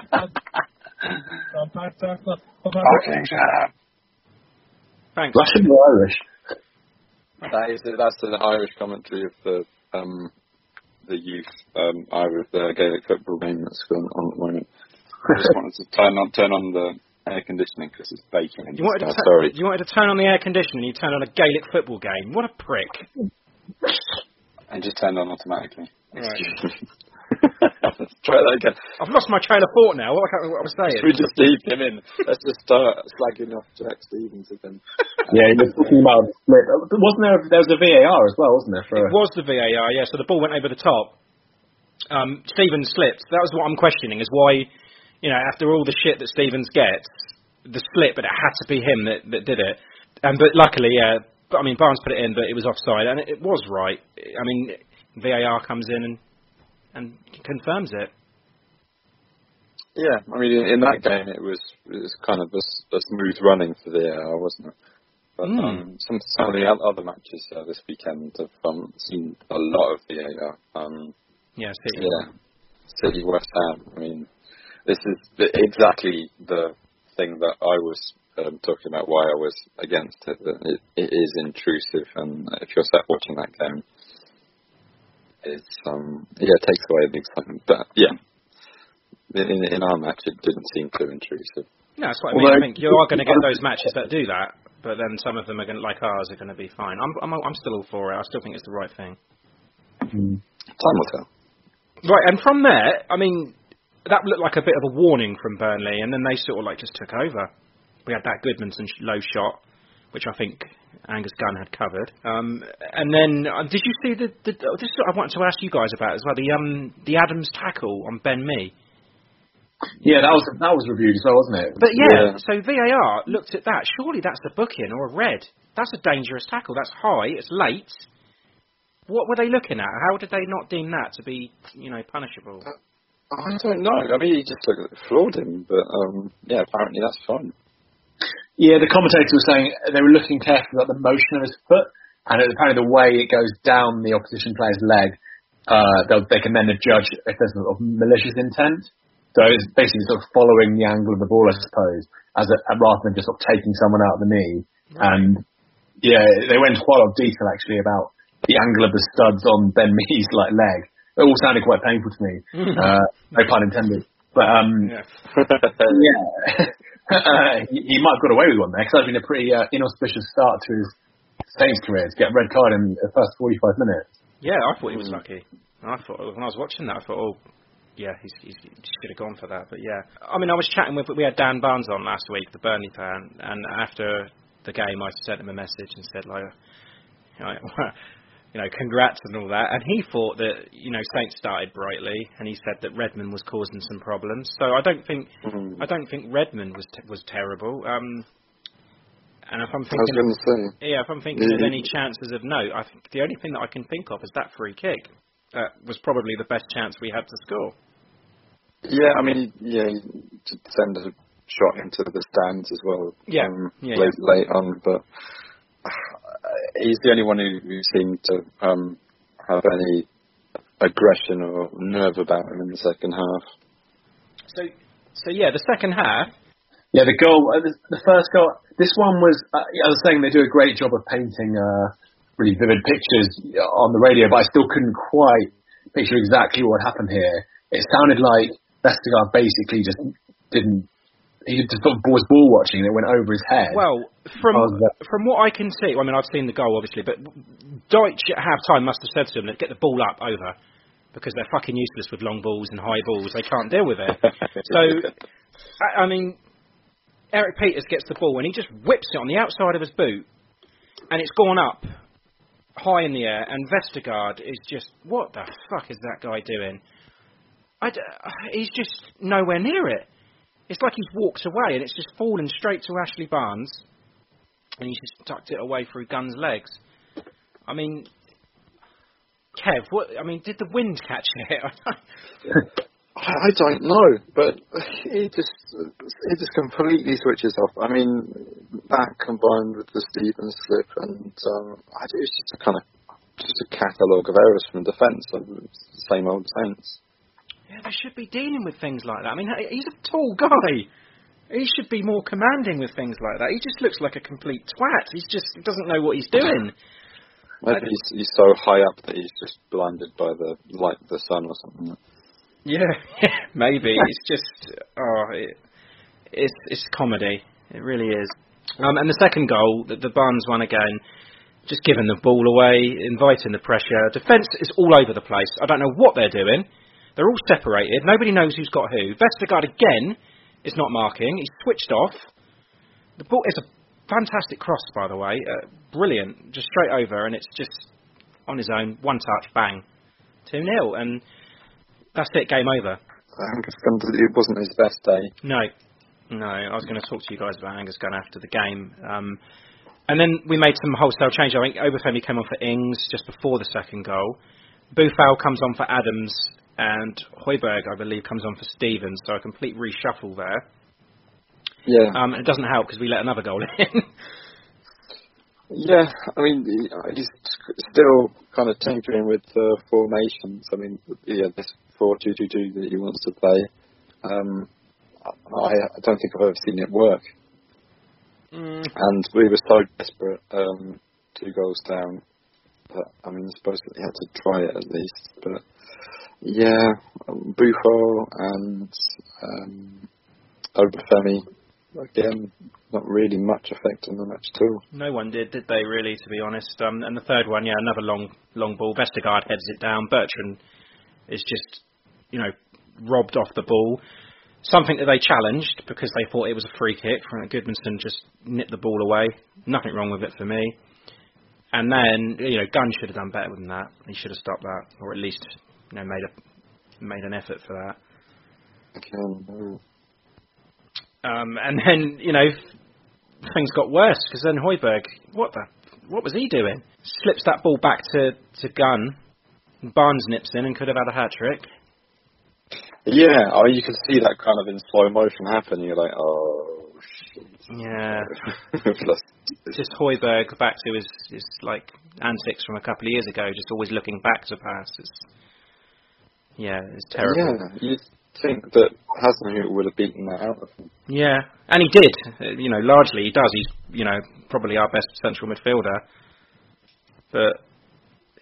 [SPEAKER 6] From
[SPEAKER 3] Fucking shut up.
[SPEAKER 2] Thanks.
[SPEAKER 4] Russian or Irish?
[SPEAKER 3] That is that's the Irish commentary of the um the youth um Irish the Gaelic football game that's going on at the moment. I just wanted to turn on turn on the air conditioning because it's baking. in
[SPEAKER 2] You wanted, to
[SPEAKER 3] this
[SPEAKER 2] tu-
[SPEAKER 3] Sorry.
[SPEAKER 2] you wanted to turn on the air conditioning, you turned on a Gaelic football game. What a prick.
[SPEAKER 3] And just turned on automatically.
[SPEAKER 2] Right.
[SPEAKER 3] Let's try that again.
[SPEAKER 2] I've lost my train of thought now. What, I can't remember what I was saying.
[SPEAKER 3] Should we just leave him in? Let's just start slagging off Jack Stephens again.
[SPEAKER 4] Yeah, you're talking about split. Wasn't there? There was a VAR as well, wasn't there? For
[SPEAKER 2] It was the VAR, yeah. So the ball went over the top. Um, Stephens slipped. That was what I'm questioning: is why, you know, after all the shit that Stephens gets, the slip, but it had to be him that, that did it. And but luckily, yeah. But I mean, Barnes put it in, but it was offside, and it, it was right. I mean, VAR comes in and and confirms it.
[SPEAKER 3] Yeah, I mean, in, in that game, it was it was kind of a smooth running for the AR, wasn't it? But
[SPEAKER 2] Mm.
[SPEAKER 3] um, some some of the other matches uh, this weekend have um, seen a lot of the AR. Um,
[SPEAKER 2] Yeah, City.
[SPEAKER 3] yeah, City West Ham. I mean, this is the, exactly the thing that I was um, talking about. Why I was against it. That it, it is intrusive, and if you're sat watching that game, it's um yeah, it takes away the excitement. But yeah, in in our match, it didn't seem too intrusive.
[SPEAKER 2] No, that's what I mean.
[SPEAKER 3] Although-
[SPEAKER 2] I think you are going to get those matches that do that, but then some of them are going to, like ours, are going to be fine. I'm, I'm, I'm still all for it. I still think it's the right thing.
[SPEAKER 3] Time will tell.
[SPEAKER 2] Right, and from there, I mean, that looked like a bit of a warning from Burnley, and then they sort of like just took over. We had that Gudmundsson low shot, which I think Angus Gunn had covered. Um, and then, uh, did you see the? the oh, this is what I wanted to ask you guys about as well. The um, the Adams tackle on Ben Mee.
[SPEAKER 4] yeah, that was that was reviewed as well, wasn't it?
[SPEAKER 2] But yeah, so VAR looked at that. Surely that's a booking or a red. That's a dangerous tackle. That's high. It's late. What were they looking at? How did they not deem that to be, you know, punishable?
[SPEAKER 3] I don't know. I mean, he just looked floored him, but um, yeah, apparently that's fine.
[SPEAKER 4] Yeah, the commentator was saying they were looking carefully at the motion of his foot, and apparently the way it goes down the opposition player's leg, uh, they'll- can then judge if there's sort of malicious intent. So it's basically sort of following the angle of the ball, I suppose, as a, rather than just sort of taking someone out of the knee. And yeah, they went into quite a lot of detail actually about the angle of the studs on Ben Mee's like leg. It all sounded quite painful to me. uh, no pun intended. But um,
[SPEAKER 2] Yeah.
[SPEAKER 4] yeah, uh, he, he might have got away with one there because that's been a pretty uh, inauspicious start to his Saints career to get a red card in the first 45 minutes.
[SPEAKER 2] Yeah, I thought he was lucky. I thought when I was watching that, I thought, oh, yeah, he's, he's, he should have gone for that. But yeah, I mean, I was chatting with we had Dan Barnes on last week, the Burnley fan, and after the game, I sent him a message and said like, you know, you know, congrats and all that. And he thought that you know Saints started brightly, and he said that Redmond was causing some problems. So I don't think I don't think Redmond was t- was terrible. Um, and if I'm
[SPEAKER 3] I was
[SPEAKER 2] thinking,
[SPEAKER 3] say.
[SPEAKER 2] yeah, if I'm thinking of any chances of note, I think the only thing that I can think of is that free kick. That was probably the best chance we had to score.
[SPEAKER 3] Yeah, I mean, yeah, he send a shot into the stands as well.
[SPEAKER 2] Yeah,
[SPEAKER 3] um,
[SPEAKER 2] yeah,
[SPEAKER 3] late, late on, but he's the only one who, who seemed to um, have any aggression or nerve about him in the second half.
[SPEAKER 2] So, so yeah, the second half.
[SPEAKER 4] Yeah, the goal, uh, the, the first goal. This one was, uh, I was saying they do a great job of painting uh, really vivid pictures on the radio, but I still couldn't quite picture exactly what happened here. It sounded like Vestergaard basically just didn't. He just sort of was ball watching and it went over his head.
[SPEAKER 2] Well, from from what I can see, I mean, I've seen the goal obviously, but Dyche at half time must have said to that "Get the ball up over," because they're fucking useless with long balls and high balls. They can't deal with it. so, I, I mean, Erik Pieters gets the ball and he just whips it on the outside of his boot, and it's gone up high in the air. And Vestergaard is just, what the fuck is that guy doing? I he's just nowhere near it. It's like he's walked away and it's just fallen straight to Ashley Barnes, and he's just tucked it away through Gunn's legs. I mean, Kev, what? I mean, did the wind catch it?
[SPEAKER 3] I, don't know, but he just he just completely switches off. I mean, that combined with the Stephens slip, and um, I do it's just a kind of just a catalogue of errors from defence. Same old Saints.
[SPEAKER 2] Yeah, they should be dealing with things like that. I mean, he's a tall guy. He should be more commanding with things like that. He just looks like a complete twat. He's just he doesn't know what he's doing.
[SPEAKER 3] Maybe he's, he's so high up that he's just blinded by the light of the sun or something.
[SPEAKER 2] Yeah, maybe it's just oh, it, it's it's comedy. It really is. Um, and the second goal, the, the Barnes one again, just giving the ball away, inviting the pressure. Defence is all over the place. I don't know what they're doing. They're all separated. Nobody knows who's got who. Vestergaard again is not marking. He's switched off. The ball is a fantastic cross, by the way. Uh, brilliant. Just straight over, and it's just on his own. One touch, bang. 2 0. And that's it, game over.
[SPEAKER 3] Angus Gunn, it wasn't his best day.
[SPEAKER 2] No. No, I was going to talk to you guys about Angus Gunn after the game. Um, and then we made some wholesale change. I think Obafemi came on for Ings just before the second goal. Boufal comes on for Adams, and Højbjerg, I believe, comes on for Stephens. So a complete reshuffle there.
[SPEAKER 3] Yeah.
[SPEAKER 2] Um, it doesn't help because we let another goal in.
[SPEAKER 3] Yeah, I mean, he- he's still kind of tinkering with uh, formations. I mean, yeah, this 4-2-2-2 that he wants to play, um, I, I don't think I've ever seen it work.
[SPEAKER 2] Mm.
[SPEAKER 3] And we were so desperate, um, two goals down. But, I mean, I suppose he had to try it at least. But, yeah, Boufal and um, Obafemi, again, not really much effect on the match at all.
[SPEAKER 2] No one did, did they? Really, to be honest. Um, and the third one, yeah, another long, long ball. Vestergaard heads it down. Bertrand is just, you know, robbed off the ball. Something that they challenged because they thought it was a free kick. Gudmundsson just nipped the ball away. Nothing wrong with it for me. And then, you know, Gunn should have done better than that. He should have stopped that, or at least, you know, made a made an effort for that. Um, and then, you know, things got worse because then Højbjerg, what the, what was he doing? Slips that ball back to to Gunn. Barnes nips in and could have had a hat trick.
[SPEAKER 3] Yeah, you can see that kind of in slow motion happen. You're like, oh.
[SPEAKER 2] Yeah,
[SPEAKER 3] Plus,
[SPEAKER 2] just Højbjerg back to his his like antics from a couple of years ago, just always looking back to pass. It's, yeah, it's terrible.
[SPEAKER 3] Yeah, you'd think that Hasenhüttl would have beaten that out of him.
[SPEAKER 2] Yeah, and he did. Uh, You know, largely he does. He's you know probably our best central midfielder, but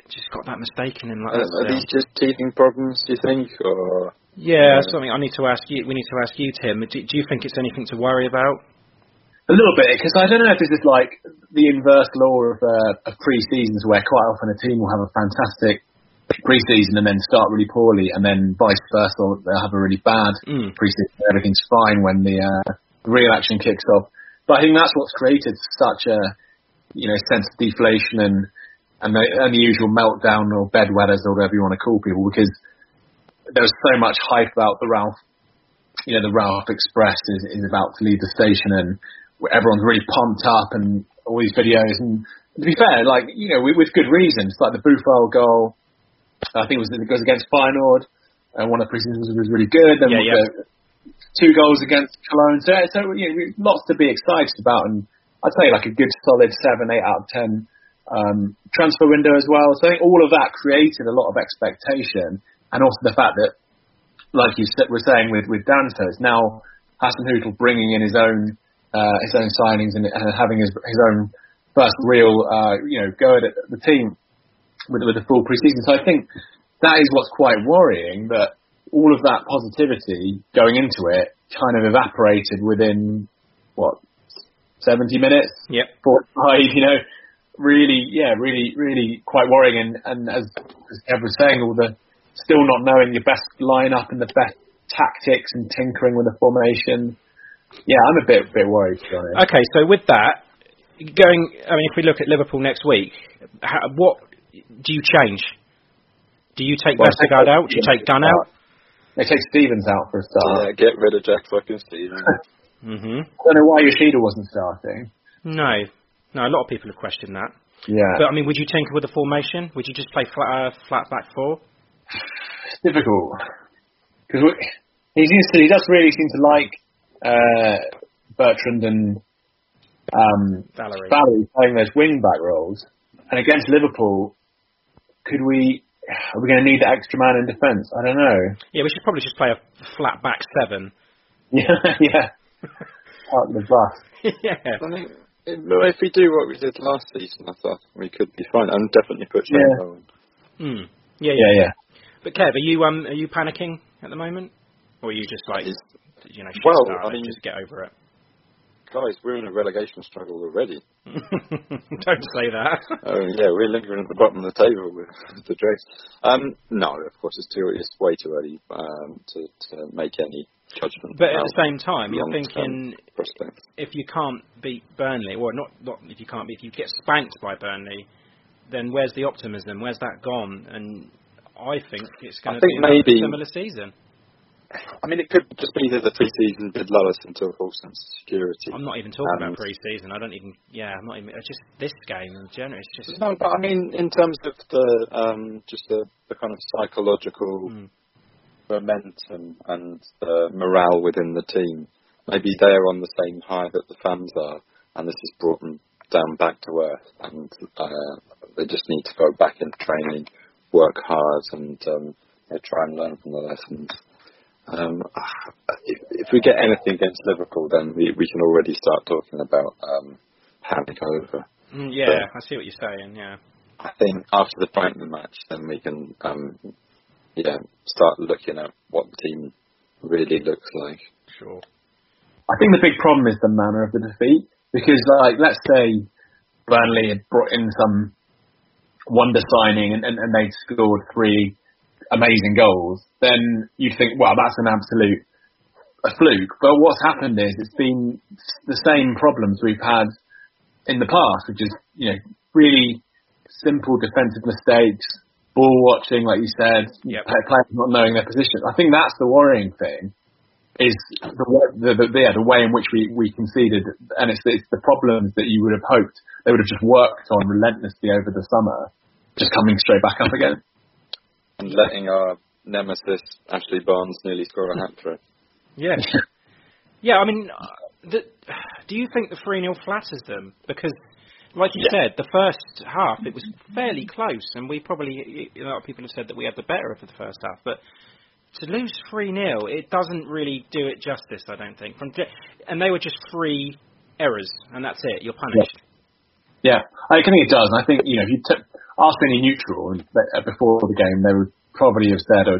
[SPEAKER 2] just got that mistake in him like
[SPEAKER 3] Uh, are these just teething problems, do you think? Or
[SPEAKER 2] Yeah,
[SPEAKER 3] Yeah.
[SPEAKER 2] something I need to ask you. We need to ask you, Tim. Do, do you think it's anything to worry about?
[SPEAKER 4] A little bit, because I don't know if this is like the inverse law of, uh, of pre-seasons where quite often a team will have a fantastic pre-season and then start really poorly, and then vice versa, they'll have a really bad
[SPEAKER 2] Mm.
[SPEAKER 4] pre-season. and Everything's fine when the uh, real action kicks off. But I think that's what's created such a you know sense of deflation and and the unusual meltdown or bedwetters or whatever you want to call people because there was so much hype about the Ralph you know, the Ralph Express is, is about to leave the station and everyone's really pumped up and all these videos. And to be fair, like, you know, with, with good reasons, like the Boufal goal, I think it was, it goes against Feyenoord, and one of the preseasons was really good. Then
[SPEAKER 2] Yeah, yeah.
[SPEAKER 4] the two goals against Cologne. So, so you know, lots to be excited about. And I'd say like a good solid seven, eight out of ten um, transfer window as well. So I think all of that created a lot of expectation, and also the fact that, like you were saying with with Danso, it's now Hasenhüttl bringing in his own uh, his own signings and, and having his his own first real uh, you know go at it- the team with with the full preseason. So I think that is what's quite worrying that all of that positivity going into it kind of evaporated within what 70 minutes
[SPEAKER 2] Yep.
[SPEAKER 4] 45, you know, really, yeah, really, really quite worrying. And, and as, as Kev was saying, all the still not knowing your best lineup and the best tactics and tinkering with the formation. Yeah, I'm a bit, bit worried to.
[SPEAKER 2] Okay, so with that, going, I mean, if we look at Liverpool next week, how, what do you change? Do you take
[SPEAKER 4] Well,
[SPEAKER 2] Vestergaard out? Do you take Dunn out?
[SPEAKER 4] They take Stephens out for a start.
[SPEAKER 3] yeah, get rid of Jack fucking Stephens.
[SPEAKER 2] mm-hmm.
[SPEAKER 4] I don't know why Yoshida wasn't starting.
[SPEAKER 2] No, no. A lot of people have questioned that.
[SPEAKER 4] Yeah,
[SPEAKER 2] But I mean, would you tinker with the formation? Would you just play flat, uh, flat back four?
[SPEAKER 4] it's difficult because he seems to, he does really seem to like uh, Bertrand and um,
[SPEAKER 2] Valery.
[SPEAKER 4] Valery playing those wing back roles. And against Liverpool, could we? Are we going to need that extra man in defence? I don't know.
[SPEAKER 2] Yeah, we should probably just play a flat back seven.
[SPEAKER 4] Yeah, yeah. Park the bus.
[SPEAKER 2] yeah.
[SPEAKER 3] I think if, if we do what we did last season, I thought we could be fine, and definitely put
[SPEAKER 4] Yeah.
[SPEAKER 3] Shane on.
[SPEAKER 2] Mm. Yeah, yeah,
[SPEAKER 4] Yeah, yeah.
[SPEAKER 2] But Kev, are you um are you panicking at the moment, or are you just like you know
[SPEAKER 3] Well, I mean-
[SPEAKER 2] just get over it?
[SPEAKER 3] guys, we're in a relegation struggle already.
[SPEAKER 2] Don't say that.
[SPEAKER 3] Oh yeah, we're lingering at the bottom of the table with the Dregs. Um, no, of course it's too. It's way too early um, to, to make any judgment.
[SPEAKER 2] But at the same time, you're thinking
[SPEAKER 3] prospects.
[SPEAKER 2] if you can't beat Burnley, well, not not if you can't beat, if you get spanked by Burnley, then where's the optimism? Where's that gone? And I think it's going
[SPEAKER 3] I
[SPEAKER 2] to be
[SPEAKER 3] maybe-
[SPEAKER 2] similar season.
[SPEAKER 3] I mean, it could just be that the preseason did lull us into a false sense of security.
[SPEAKER 2] I'm not even talking
[SPEAKER 3] And-
[SPEAKER 2] about pre-season. I don't even. Yeah, I'm not even. It's just this game in general. It's just.
[SPEAKER 3] No, but I mean, in terms of the um, just the, the kind of psychological
[SPEAKER 2] Hmm.
[SPEAKER 3] momentum and the morale within the team, maybe they're on the same high that the fans are, and this has brought them down back to earth, and uh, they just need to go back into training, work hard, and um, try and learn from the lessons. Um, if, if we get anything against Liverpool, then we, we can already start talking about um, panic over.
[SPEAKER 2] Mm, yeah, I see what you're saying. Yeah.
[SPEAKER 3] I think after the Brighton match, then we can, um, yeah, start looking at what the team really looks like.
[SPEAKER 2] Sure.
[SPEAKER 4] I think the big problem is the manner of the defeat because, like, let's say Burnley had brought in some wonder signing and, and, and they'd scored three amazing goals, then you'd think, well, that's an absolute a fluke. But what's happened is it's been the same problems we've had in the past, which is, you know, really simple defensive mistakes, ball watching, like you said, play- players not knowing their position. I think that's the worrying thing. Is the, the, the yeah the way in which we, we conceded, and it's, it's the problems that you would have hoped they would have just worked on relentlessly over the summer, just coming straight back up again.
[SPEAKER 3] And letting our nemesis Ashley Barnes nearly score a hat trick.
[SPEAKER 2] Yeah. yeah, I mean, uh, the, do you think the 3 0 flatters them? Because, like you said, the first half, it was fairly close, and we probably, a lot of people have said that we had the better of the first half, but to lose 3 0, it doesn't really do it justice, I don't think. From And they were just three errors, and that's it, you're punished.
[SPEAKER 4] Yeah, I think it does. And I think you know if you took asked any neutral and uh, before the game, they would probably have said a,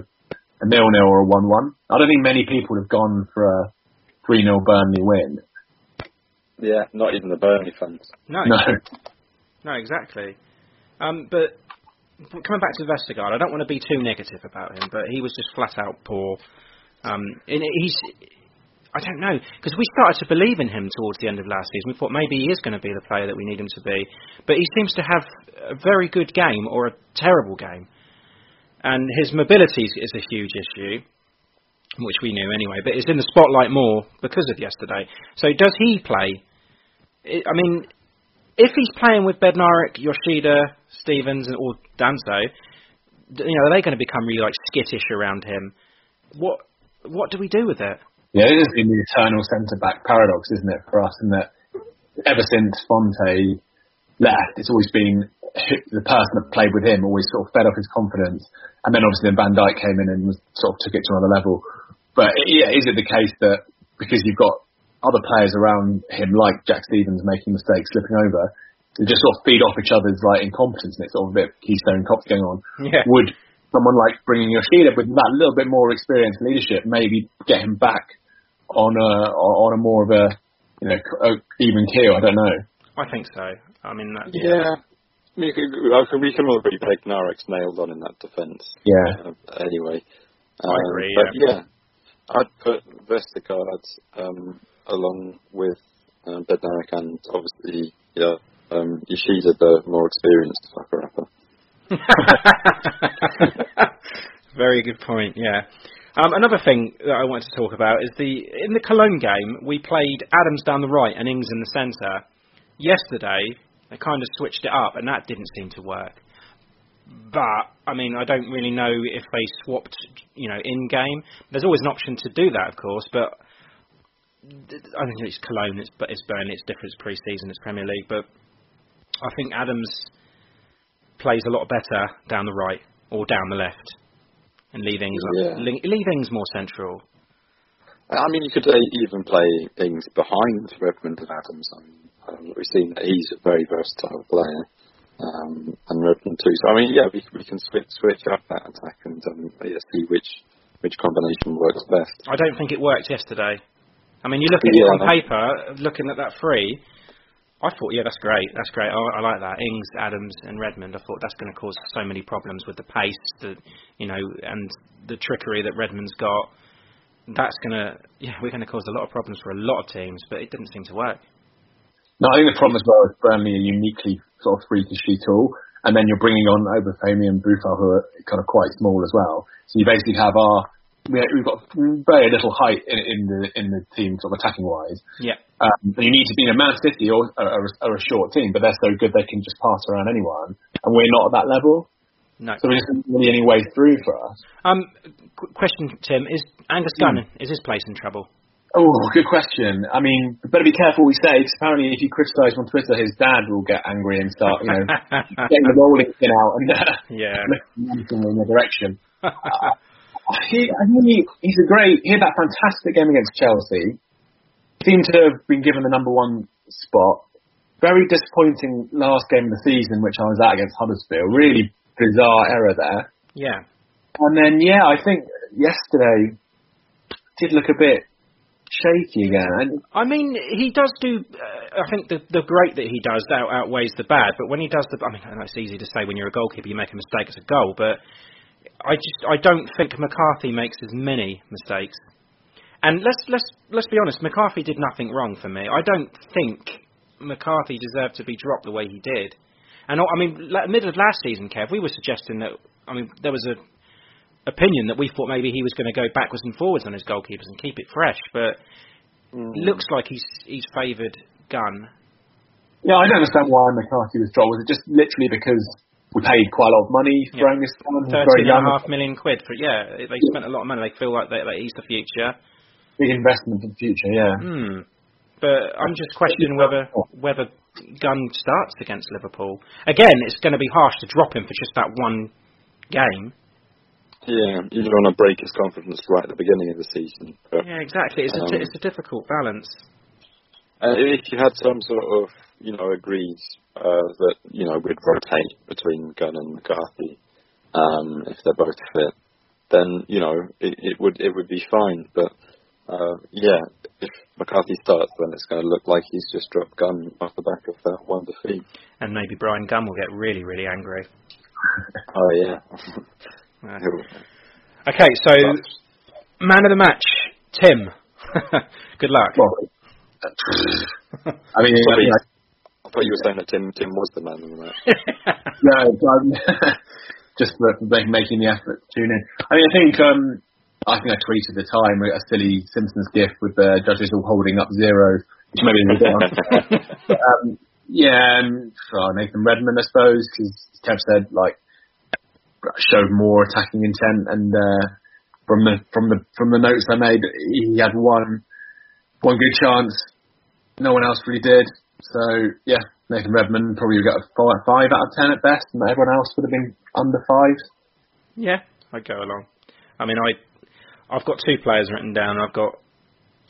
[SPEAKER 4] a nil nil or a one one. I don't think many people would have gone for a three 0 Burnley win.
[SPEAKER 3] Yeah, not even the Burnley fans.
[SPEAKER 2] No.
[SPEAKER 4] No.
[SPEAKER 2] No, exactly. Um, but coming back to Vestergaard, I don't want to be too negative about him, but he was just flat out poor. Um, and he's, I don't know, because we started to believe in him towards the end of last season. We thought maybe he is going to be the player that we need him to be, but he seems to have a very good game or a terrible game, and his mobility is- a huge issue. Which we knew anyway, but it's in the spotlight more because of yesterday. So does he play? I mean, if he's playing with Bednarek, Yoshida, Stephens, or Danso, d- you know, are they going to become really like skittish around him? What what do we do with it?
[SPEAKER 4] Yeah, it has been the eternal centre back paradox, isn't it, for us? In that ever since Fonte left, it's always been the person that played with him always sort of fed off his confidence, and then obviously then Van Dijk came in and was, sort of took it to another level. But yeah, is it the case that because you've got other players around him like Jack Stephens making mistakes, slipping over, they just sort of feed off each other's like incompetence, and it's sort of a bit Keystone Cops going on.
[SPEAKER 2] Yeah.
[SPEAKER 4] Would someone like bringing Yoshida with that little bit more experience and leadership maybe get him back on a on a more of a you know even keel? I don't know.
[SPEAKER 2] I think so. I mean, that,
[SPEAKER 3] Yeah. I mean, we can already Bednarek's nailed on in that defence.
[SPEAKER 4] Yeah.
[SPEAKER 3] Uh, anyway.
[SPEAKER 2] I
[SPEAKER 3] Um,
[SPEAKER 2] agree,
[SPEAKER 3] But
[SPEAKER 2] yeah.
[SPEAKER 3] yeah, I'd put Vestergaard um, along with um, Bednarek and obviously yeah, um, Yoshida, the more experienced fucker upper.
[SPEAKER 2] Very good point. Yeah. Um, another thing that I wanted to talk about is the in the Cologne game we played Adams down the right and Ings in the centre. Yesterday they kind of switched it up and that didn't seem to work. But I mean I don't really know if they swapped you know in game. There's always an option to do that of course, but I think it's Cologne, it's but it's Burnley, it's different, it's pre-season, it's Premier League, but I think Adams plays a lot better down the right or down the left, and leave Ings,
[SPEAKER 3] Yeah.
[SPEAKER 2] le- leave Ings more central.
[SPEAKER 3] I mean, you could even play Ings behind Redmond and Adams. I mean, um, we've seen that he's a very versatile player, um, and Redmond too. So I mean, yeah, we we can switch switch up that attack and um, yeah, see which which combination works best.
[SPEAKER 2] I don't think it worked yesterday. I mean, you look at it on paper, looking at that three. I thought, yeah, that's great. That's great. I, I like that. Ings, Adams, and Redmond. I thought that's going to cause so many problems with the pace, the you know, and the trickery that Redmond's got. That's going to, yeah, we're going to cause a lot of problems for a lot of teams, but it didn't seem to work.
[SPEAKER 4] No, I think the problem as well is Burnley are uniquely sort of freakishly tall, and then you're bringing on Obafemi and Boufal who are kind of quite small as well. So you basically have our we- we've got very little height in, in the in the team sort of attacking wise.
[SPEAKER 2] Yeah.
[SPEAKER 4] Um, and you need to be in a Man City or, or, or a short team, but they're so good they can just pass around anyone, and we're not at that level.
[SPEAKER 2] No.
[SPEAKER 4] So there isn't really any way through for us.
[SPEAKER 2] Um, qu- question, Tim: Is Angus Gunn is his place in trouble?
[SPEAKER 4] Oh, good question. I mean, better be careful what we say, because apparently if you criticise on Twitter, his dad will get angry and start, you know, getting the rolling pin out and uh,
[SPEAKER 2] Yeah.
[SPEAKER 4] in the direction. Uh, he, he, he's a great. He had that fantastic game against Chelsea. Seemed to have been given the number one spot. Very disappointing last game of the season, which I was at against Huddersfield. Really bizarre error there.
[SPEAKER 2] Yeah.
[SPEAKER 4] And then, yeah, I think yesterday did look a bit shaky again.
[SPEAKER 2] I mean, he does do. Uh, I think the the great that he does out, outweighs the bad. But when he does the, I mean, I know it's easy to say when you're a goalkeeper, you make a mistake, it's a goal. But I just, I don't think McCarthy makes as many mistakes. And let's let's let's be honest, McCarthy did nothing wrong for me. I don't think McCarthy deserved to be dropped the way he did. And I mean, mid of last season, Kev, we were suggesting that. I mean, there was a opinion that we thought maybe he was going to go backwards and forwards on his goalkeepers and keep it fresh, but it looks like he's he's favoured Gunn.
[SPEAKER 4] yeah, I don't understand why McCarthy was dropped. Was it just literally because we paid quite a lot of money for Angus Gunn? He's very
[SPEAKER 2] Thirteen and
[SPEAKER 4] young.
[SPEAKER 2] a half million quid for yeah. They spent a lot of money. They feel like they, that he's the future.
[SPEAKER 4] Big investment for the future, yeah.
[SPEAKER 2] Hmm. But I'm just questioning whether whether Gunn starts against Liverpool again. It's going to be harsh to drop him for just that one game.
[SPEAKER 3] Yeah, you don't want to break his confidence right at the beginning of the season. But,
[SPEAKER 2] Yeah, exactly. It's a
[SPEAKER 3] um,
[SPEAKER 2] it's a difficult balance.
[SPEAKER 3] Uh, if you had some sort of, you know, agreed uh, that you know we'd rotate between Gunn and McCarthy, um, if they're both fit, then you know it, it would it would be fine. But uh, yeah, if McCarthy starts, then it's going to look like he's just dropped Gunn off the back of that one defeat.
[SPEAKER 2] And maybe Brian Gunn will get really really angry.
[SPEAKER 3] Oh yeah.
[SPEAKER 2] Okay, so man of the match, Tim. Good luck.
[SPEAKER 4] I mean,
[SPEAKER 3] Sorry,
[SPEAKER 4] you know,
[SPEAKER 3] I thought you were saying that Tim Tim was the man in the match.
[SPEAKER 4] no, um, just for for making- making the effort to tune in. I mean, I think um, I think I tweeted at the time a silly Simpsons gif with the judges all holding up zero, which maybe is a bit. But, um, yeah, and uh, Nathan Redmond, I suppose, because Kev said like showed more attacking intent, and uh, from the from the from the notes I made, he had one one good chance. No one else really did. So yeah, Nathan Redmond probably got a five, five out of ten at best, and everyone else would have been under five.
[SPEAKER 2] Yeah, I go along. I mean, I I've got two players written down. I've got.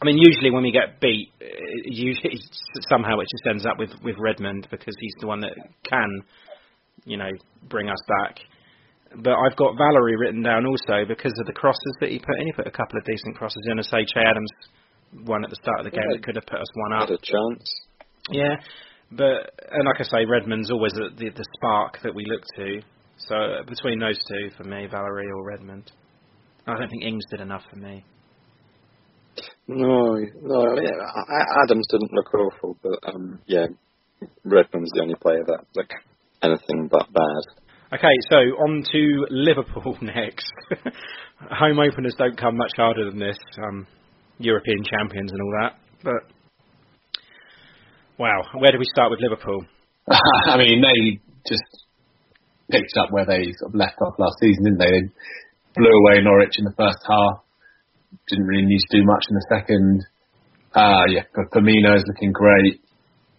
[SPEAKER 2] I mean, usually when we get beat, usually somehow it just ends up with with Redmond because he's the one that can, you know, bring us back. But I've got Valery written down also because of the crosses that he put in. He put a couple of decent crosses in. I say Che Adams one at the start of the game
[SPEAKER 3] Yeah.
[SPEAKER 2] that could have put us one up.
[SPEAKER 3] Had a chance.
[SPEAKER 2] Yeah, but and like I say, Redmond's always the, the the spark that we look to. So between those two, for me, Valery or Redmond, I don't think Ings did enough for me.
[SPEAKER 3] No, no. Yeah, Adams didn't look awful, but um, yeah, Redmond's the only player that looked anything but bad.
[SPEAKER 2] Okay, so on to Liverpool next. Home openers don't come much harder than this. Um, European champions and all that, but wow, where do we start with Liverpool?
[SPEAKER 4] I mean, they just picked up where they sort of left off last season, didn't they? They blew away Norwich in the first half. Didn't really need to do much in the second. Uh, yeah, Firmino is looking great.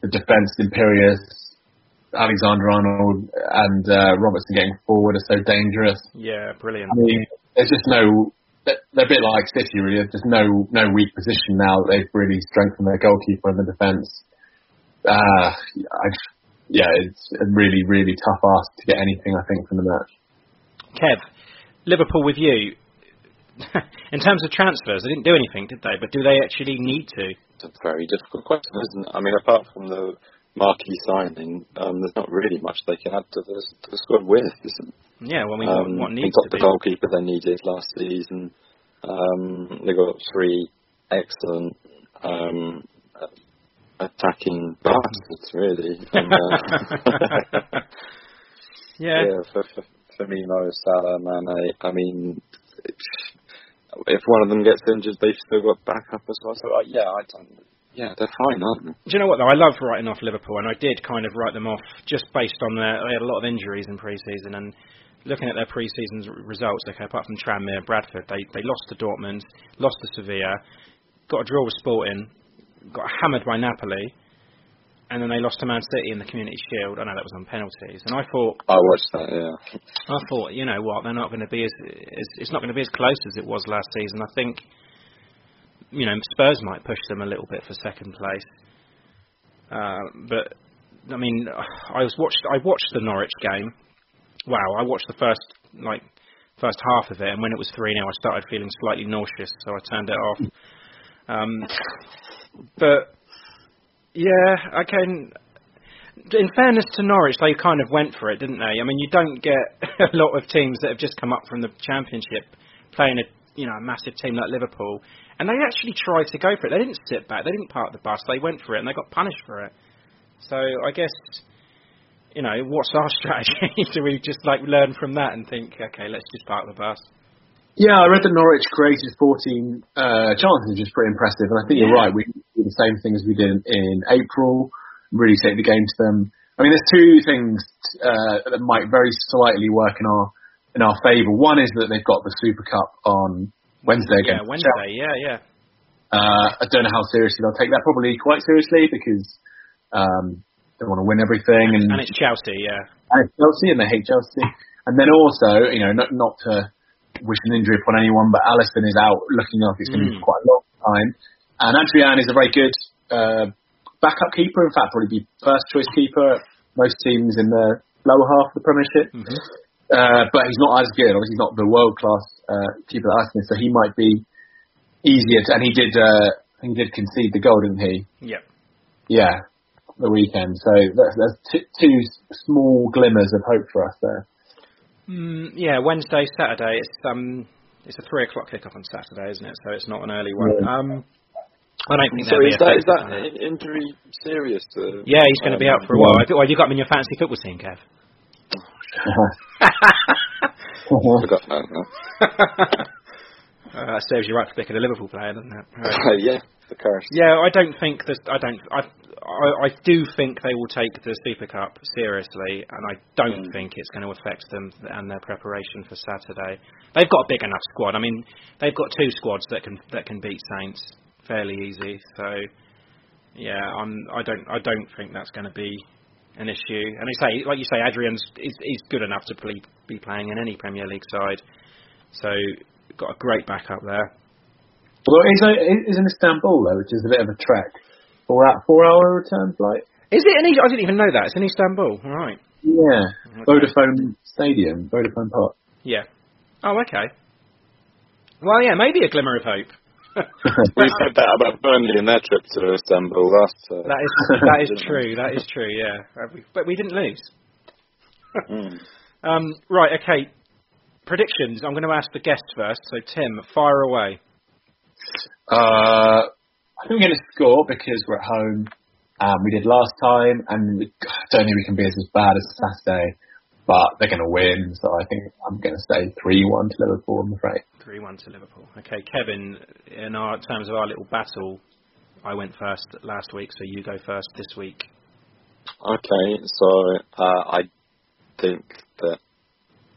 [SPEAKER 4] The defence imperious. Alexander Arnold and uh, Robertson getting forward are so dangerous.
[SPEAKER 2] Yeah, brilliant.
[SPEAKER 4] I mean, there's just no. They're they're a bit like City, really. There's just no no weak position now. that They've really strengthened their goalkeeper and the defence. Uh, I, yeah, it's a really really tough ask to get anything. I think from the match.
[SPEAKER 2] Kev, Liverpool with you. In terms of transfers, they didn't do anything, did they? But do they actually need to?
[SPEAKER 3] It's a very difficult question, isn't it? I mean, apart from the marquee signing, um, there's not really much they can add to the, to the squad with, isn't
[SPEAKER 2] Yeah, well, I mean,
[SPEAKER 3] um,
[SPEAKER 2] what, needs
[SPEAKER 3] got
[SPEAKER 2] to
[SPEAKER 3] the
[SPEAKER 2] be?
[SPEAKER 3] goalkeeper they needed last season. Um, they got three excellent um, attacking bastards, really. And, uh,
[SPEAKER 2] Yeah.
[SPEAKER 3] yeah, for, for Firmino, Salah, Mane. I mean, if one of them gets injured, they've still got backup as well. So uh, yeah, I don't. Yeah, they're fine, aren't they?
[SPEAKER 2] Do you know what though? I love writing off Liverpool, and I did kind of write them off just based on their. They had a lot of injuries in pre-season, and looking at their pre-season results, okay, apart from Tranmere, Bradford, they they lost to Dortmund, lost to Sevilla, got a draw with Sporting, got hammered by Napoli, and then they lost to Man City in the Community Shield. I know that was on penalties, and I thought
[SPEAKER 3] I watched that. Yeah.
[SPEAKER 2] I thought, you know what, they're not going to be as, as it's not going to be as close as it was last season. I think, you know, Spurs might push them a little bit for second place. Uh, but I mean, I was watched. I watched the Norwich game. Wow, I watched the first like first half of it, and when it was three 0 I started feeling slightly nauseous, so I turned it off. Um, but yeah, I can. In fairness to Norwich, they kind of went for it, didn't they? I mean, you don't get a lot of teams that have just come up from the Championship playing a you know a massive team like Liverpool, and they actually tried to go for it. They didn't sit back, they didn't park the bus, they went for it, and they got punished for it. So I guess you know what's our strategy? Do we just like learn from that and think, okay, let's just park the bus?
[SPEAKER 4] Yeah, I read that Norwich created 14 uh, chances, which is pretty impressive. And I think you're right. We do the same thing as we did in April, really take the game to them. I mean, there's two things uh, that might very slightly work in our in our favour. One is that they've got the Super Cup on Wednesday
[SPEAKER 2] Yeah, Wednesday. Yeah, yeah.
[SPEAKER 4] Uh, I don't know how seriously they'll take that. Probably quite seriously because um, they want to win everything. And,
[SPEAKER 2] And it's Chelsea. Yeah.
[SPEAKER 4] and it's Chelsea and they hate Chelsea. And then also, you know, not not to wish an injury upon anyone, but Alisson is out looking like it's going to be
[SPEAKER 2] Mm.
[SPEAKER 4] quite a long time. And Adrian is a very good uh, backup keeper. In fact, probably be first choice keeper at most teams in the lower half of the Premiership.
[SPEAKER 2] Mm-hmm.
[SPEAKER 4] Uh, but he's not as good. Obviously, he's not the world class uh, keeper that Alisson is, so he might be easier. To, and he did, uh, he did concede the goal, didn't he?
[SPEAKER 2] Yep.
[SPEAKER 4] Yeah, the weekend. So there's, there's t- two small glimmers of hope for us there.
[SPEAKER 2] Mm, yeah, Wednesday, Saturday. It's um, it's a three o'clock kickoff on Saturday, isn't it? So it's not an early one.
[SPEAKER 4] Yeah.
[SPEAKER 2] Um, I don't think
[SPEAKER 3] So is that, is that
[SPEAKER 2] by that.
[SPEAKER 3] in- injury serious? To,
[SPEAKER 2] Yeah, he's going to be out for a while. Have you, got him in your fancy football team, Kev?
[SPEAKER 3] Forgot that.
[SPEAKER 2] Uh, that serves you right for picking a Liverpool player, doesn't it? Right.
[SPEAKER 3] yeah, the curse.
[SPEAKER 2] Yeah, I don't think that. I don't. I, I. I do think they will take the Super Cup seriously, and I don't
[SPEAKER 3] Mm.
[SPEAKER 2] think it's going to affect them and their preparation for Saturday. They've got a big enough squad. I mean, they've got two squads that can that can beat Saints fairly easy. So, yeah, I'm. I don't. I don't think that's going to be an issue. And I say, like you say, Adrian's is, is good enough to play, be playing in any Premier League side. So, got a great backup there.
[SPEAKER 4] Well, it's, uh, it's in Istanbul though, which is a bit of a trek. Four hour, four hour return flight.
[SPEAKER 2] Is it? In, I didn't even know that. It's in Istanbul. All right.
[SPEAKER 4] Yeah, Vodafone Stadium, Vodafone Park.
[SPEAKER 2] Yeah. Oh, okay. Well, yeah, maybe a glimmer of hope.
[SPEAKER 3] We said that about Burnley in their trip to Istanbul last. Uh,
[SPEAKER 2] That is that is true. That is true. Yeah, but we didn't lose.
[SPEAKER 3] Mm.
[SPEAKER 2] Um, right. Okay. Predictions. I'm going to ask the guests first. So Tim, fire away.
[SPEAKER 4] Uh, I think we're going to score because we're at home. Um, we did last time, and we, I don't think we can be as bad as Saturday, but they're going to win. So I think I'm going to say three-one to Liverpool. I'm afraid.
[SPEAKER 2] Three one to Liverpool. Okay, Kevin. In our in terms of our little battle, I went first last week, so you go first this week.
[SPEAKER 3] Okay, so uh, I think that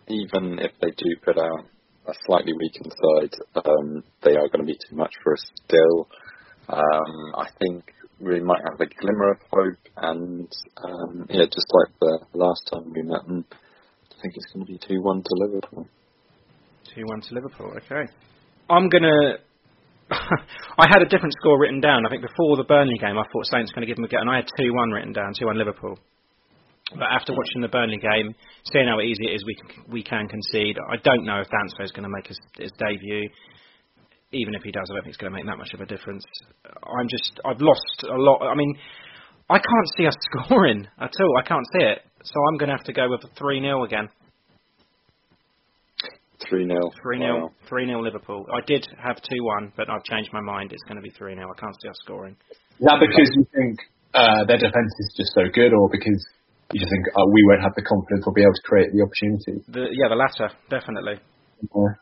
[SPEAKER 3] even if they do put out a slightly weakened side, um, they are going to be too much for us still. Um, I think we might have a glimmer of hope, and um, yeah, just like the last time we met them, I think it's going to be two one to Liverpool.
[SPEAKER 2] Two one to Liverpool. Okay. I'm gonna. I had a different score written down. I think before the Burnley game, I thought Saints going to give them a go, and I had two one written down, two one Liverpool. But after watching the Burnley game, seeing how easy it is, we can, we can concede. I don't know if Danso is going to make his, his debut. even if he does, I don't think it's going to make that much of a difference. I'm just, I've lost a lot. I mean, I can't see us scoring at all. I can't see it. So I'm going to have to go with a 3 0 again.
[SPEAKER 3] 3 0.
[SPEAKER 2] 3 0 3 0 Liverpool. I did have 2 1, but I've changed my mind. It's going to be 3 0. I can't see us scoring.
[SPEAKER 4] Is that because you think uh, their defence is just so good, or because you just think oh, we won't have the confidence or be able to create the opportunity?
[SPEAKER 2] The, yeah, the latter, definitely.
[SPEAKER 4] Yeah.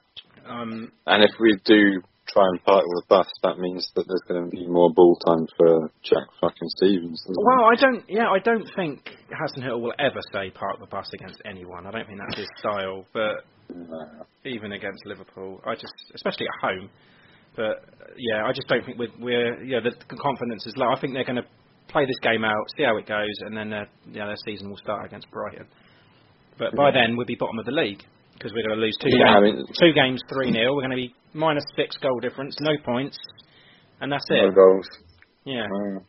[SPEAKER 2] Um,
[SPEAKER 3] And if we do try and park with a bus, that means that there's going to be more ball time for Jack fucking Stephens.
[SPEAKER 2] well, I don't. Yeah, I don't think Hasenhüttl will ever say park the bus against anyone. I don't think that's his style. But even against Liverpool, I just, especially at home. But yeah, I just don't think we're, we're yeah, the confidence is low. I think they're going to play this game out, see how it goes, and then uh, yeah, their season will start against Brighton. But by then we'll be bottom of the league because we're going to lose two
[SPEAKER 3] Yeah, I
[SPEAKER 2] games,
[SPEAKER 3] mean-
[SPEAKER 2] two games three 0 We're going to be minus six goal difference, no points, and that's
[SPEAKER 3] No
[SPEAKER 2] it.
[SPEAKER 3] No goals.
[SPEAKER 2] Yeah,
[SPEAKER 3] Mm.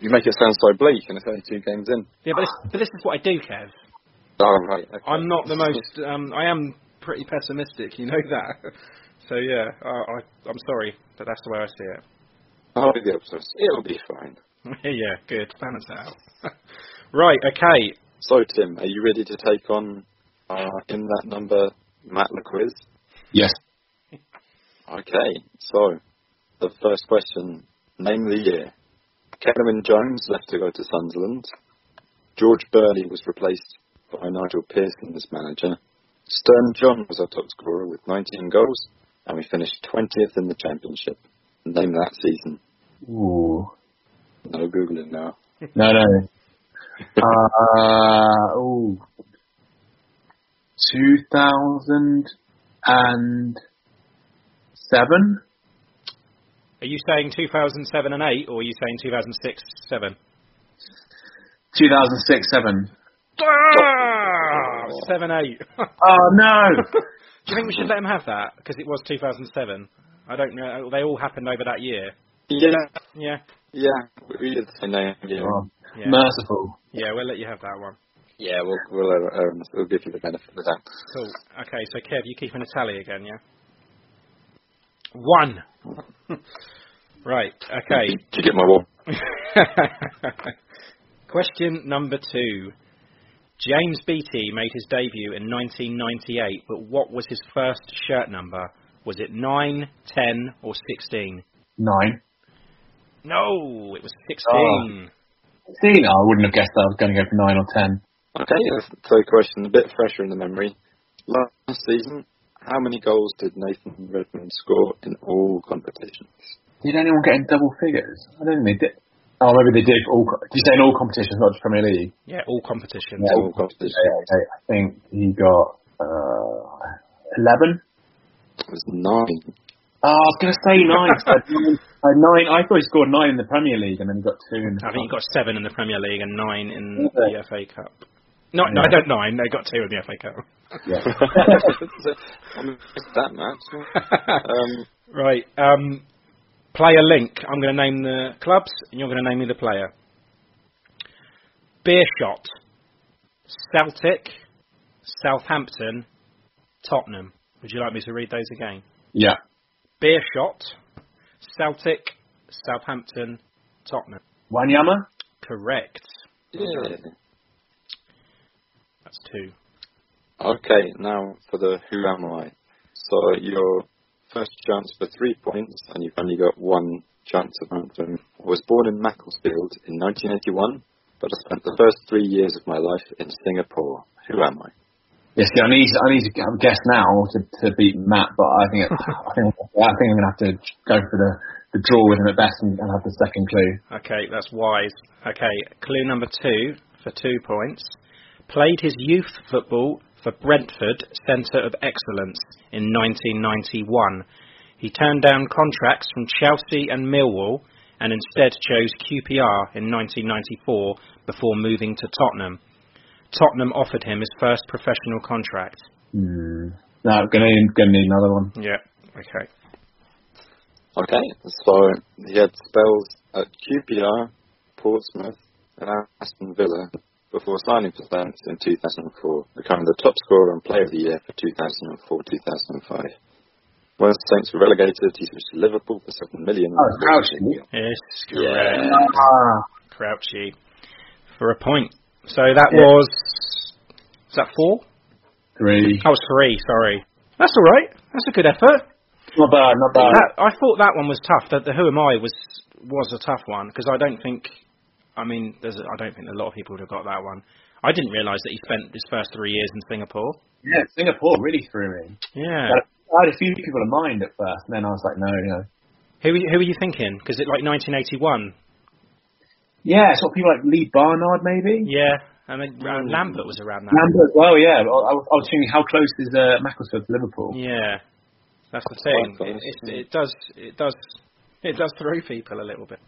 [SPEAKER 3] You make it sound so bleak, and it's only two games in.
[SPEAKER 2] yeah, but this, but this is what I do, Kev.
[SPEAKER 3] Oh, right. Okay.
[SPEAKER 2] I'm not the most. Um, I am pretty pessimistic, you know that. So yeah, I, I, I'm sorry, but that's the way I see it.
[SPEAKER 3] I'll be the opposite. It'll be fine.
[SPEAKER 2] yeah, good. Balance out. right, okay.
[SPEAKER 3] So, Tim, are you ready to take on uh, in that number Matt LeQuiz?
[SPEAKER 4] Yes.
[SPEAKER 3] Okay, so the first question: Name the year. Kevin Jones left to go to Sunderland. George Burley was replaced by Nigel Pearson as manager. Stern John was our top scorer with 19 goals, and we finished 20th in the championship. Name that season.
[SPEAKER 4] Ooh.
[SPEAKER 3] No googling now.
[SPEAKER 4] No, no. Uh, ooh. 2007?
[SPEAKER 2] Are you saying 2007 and 8, or are you saying 2006 7?
[SPEAKER 4] 2006 7.
[SPEAKER 2] Ah, 7 8.
[SPEAKER 4] Oh, no!
[SPEAKER 2] Do you think we should let him have that? Because it was 2007. I don't know. They all happened over that year.
[SPEAKER 3] Yeah,
[SPEAKER 2] Yeah.
[SPEAKER 3] yeah, we did the same name. Yeah,
[SPEAKER 4] Oh,
[SPEAKER 2] Yeah.
[SPEAKER 4] Merciful.
[SPEAKER 2] Yeah, we'll let you have that one.
[SPEAKER 3] yeah we'll, we'll, uh, um, we'll give you the benefit of the doubt.
[SPEAKER 2] Cool. Okay, so Kev, you keeping a tally again, yeah? One. right. Okay.
[SPEAKER 3] Did you get my one?
[SPEAKER 2] Question number two. James Beattie made his debut in 1998, but what was his first shirt number? Was it 9, 10, or 16?
[SPEAKER 4] 9.
[SPEAKER 2] No, it was 16.
[SPEAKER 4] Oh. 16? I wouldn't have guessed that I was going to go for 9 or 10.
[SPEAKER 3] Okay, the third question, a bit fresher in the memory. Last season, how many goals did Nathan Redmond score in all competitions?
[SPEAKER 4] Did anyone get in double figures? I don't think they did. Oh, maybe they did. for All, did you say in all competitions, not just Premier League?
[SPEAKER 2] Yeah, all competitions.
[SPEAKER 4] Yeah.
[SPEAKER 3] All competitions.
[SPEAKER 4] Okay, okay. I think he got uh, 11.
[SPEAKER 3] It was nine.
[SPEAKER 4] Oh, I was going to say 9. I, nine, I, nine. I thought he scored 9 in the Premier League and then he got 2 in the
[SPEAKER 2] I think he got seven in the Premier League and nine in
[SPEAKER 4] Okay.
[SPEAKER 2] the FA Cup. No, no, I don't nine. They got two in the FA Cup.
[SPEAKER 4] Yeah.
[SPEAKER 3] I that match. Um,
[SPEAKER 2] Right. Um, player link. I'm going to name the clubs, and you're going to name me the player. Beerschot, Celtic, Southampton, Tottenham. Would you like me to read those again?
[SPEAKER 4] yeah.
[SPEAKER 2] Beerschot, Celtic, Southampton, Tottenham.
[SPEAKER 4] Wanyama?
[SPEAKER 2] Correct.
[SPEAKER 3] yeah.
[SPEAKER 2] That's two.
[SPEAKER 3] Okay, now for the who am I? So your first chance for three points, and you've only got one chance of answering. I was born in Macclesfield in 1981, but I spent the first three years of my life in Singapore. Who am I?
[SPEAKER 4] Yes, yeah, I need I need to guess now to, to beat Matt, but I think it, I think I think I'm gonna have to go for the, the draw with him at best and, and have the second clue.
[SPEAKER 2] Okay, that's wise. Okay, clue number two for two points. Played his youth football for Brentford Centre of Excellence in 1991. He turned down contracts from Chelsea and Millwall and instead chose QPR in 1994 before moving to Tottenham. Tottenham offered him his first professional contract.
[SPEAKER 4] Hmm. No, gonna need, gonna need another one.
[SPEAKER 2] Yeah, okay.
[SPEAKER 3] Okay, so he had spells at QPR, Portsmouth, and Aston Villa before signing for Saints in 2004, becoming the top scorer and player of the year for 2004-2005. when the Saints were relegated, he switched to Liverpool for seven million.
[SPEAKER 4] Oh, Crouchy.
[SPEAKER 2] It's
[SPEAKER 3] Yeah.
[SPEAKER 2] correct.
[SPEAKER 4] Ah,
[SPEAKER 2] Crouchy for a point. So that
[SPEAKER 4] Yeah.
[SPEAKER 2] was is that four?
[SPEAKER 4] three.
[SPEAKER 2] That was three. Sorry. That's all right. That's a good effort.
[SPEAKER 4] Not bad, not bad.
[SPEAKER 2] That, I thought that one was tough. The, the Who Am I was was a tough one because I don't think. I mean, there's I don't think a lot of people would have got that one. I didn't realise that he spent his first three years in Singapore.
[SPEAKER 4] Yeah, Singapore really threw me.
[SPEAKER 2] Yeah.
[SPEAKER 4] I had a few people in mind at first, and then I was like, no, no.
[SPEAKER 2] Who were you- who were you thinking? Because it like 1981.
[SPEAKER 4] Yeah, sort of people like Lee Barnard, maybe.
[SPEAKER 2] Yeah. I mean uh, Lambert was around that.
[SPEAKER 4] Lambert, well, yeah. I, I was I was thinking, how close is uh, Macclesfield to Liverpool?
[SPEAKER 2] Yeah. That's the thing. It, it, it does. It does. It does throw people a little bit.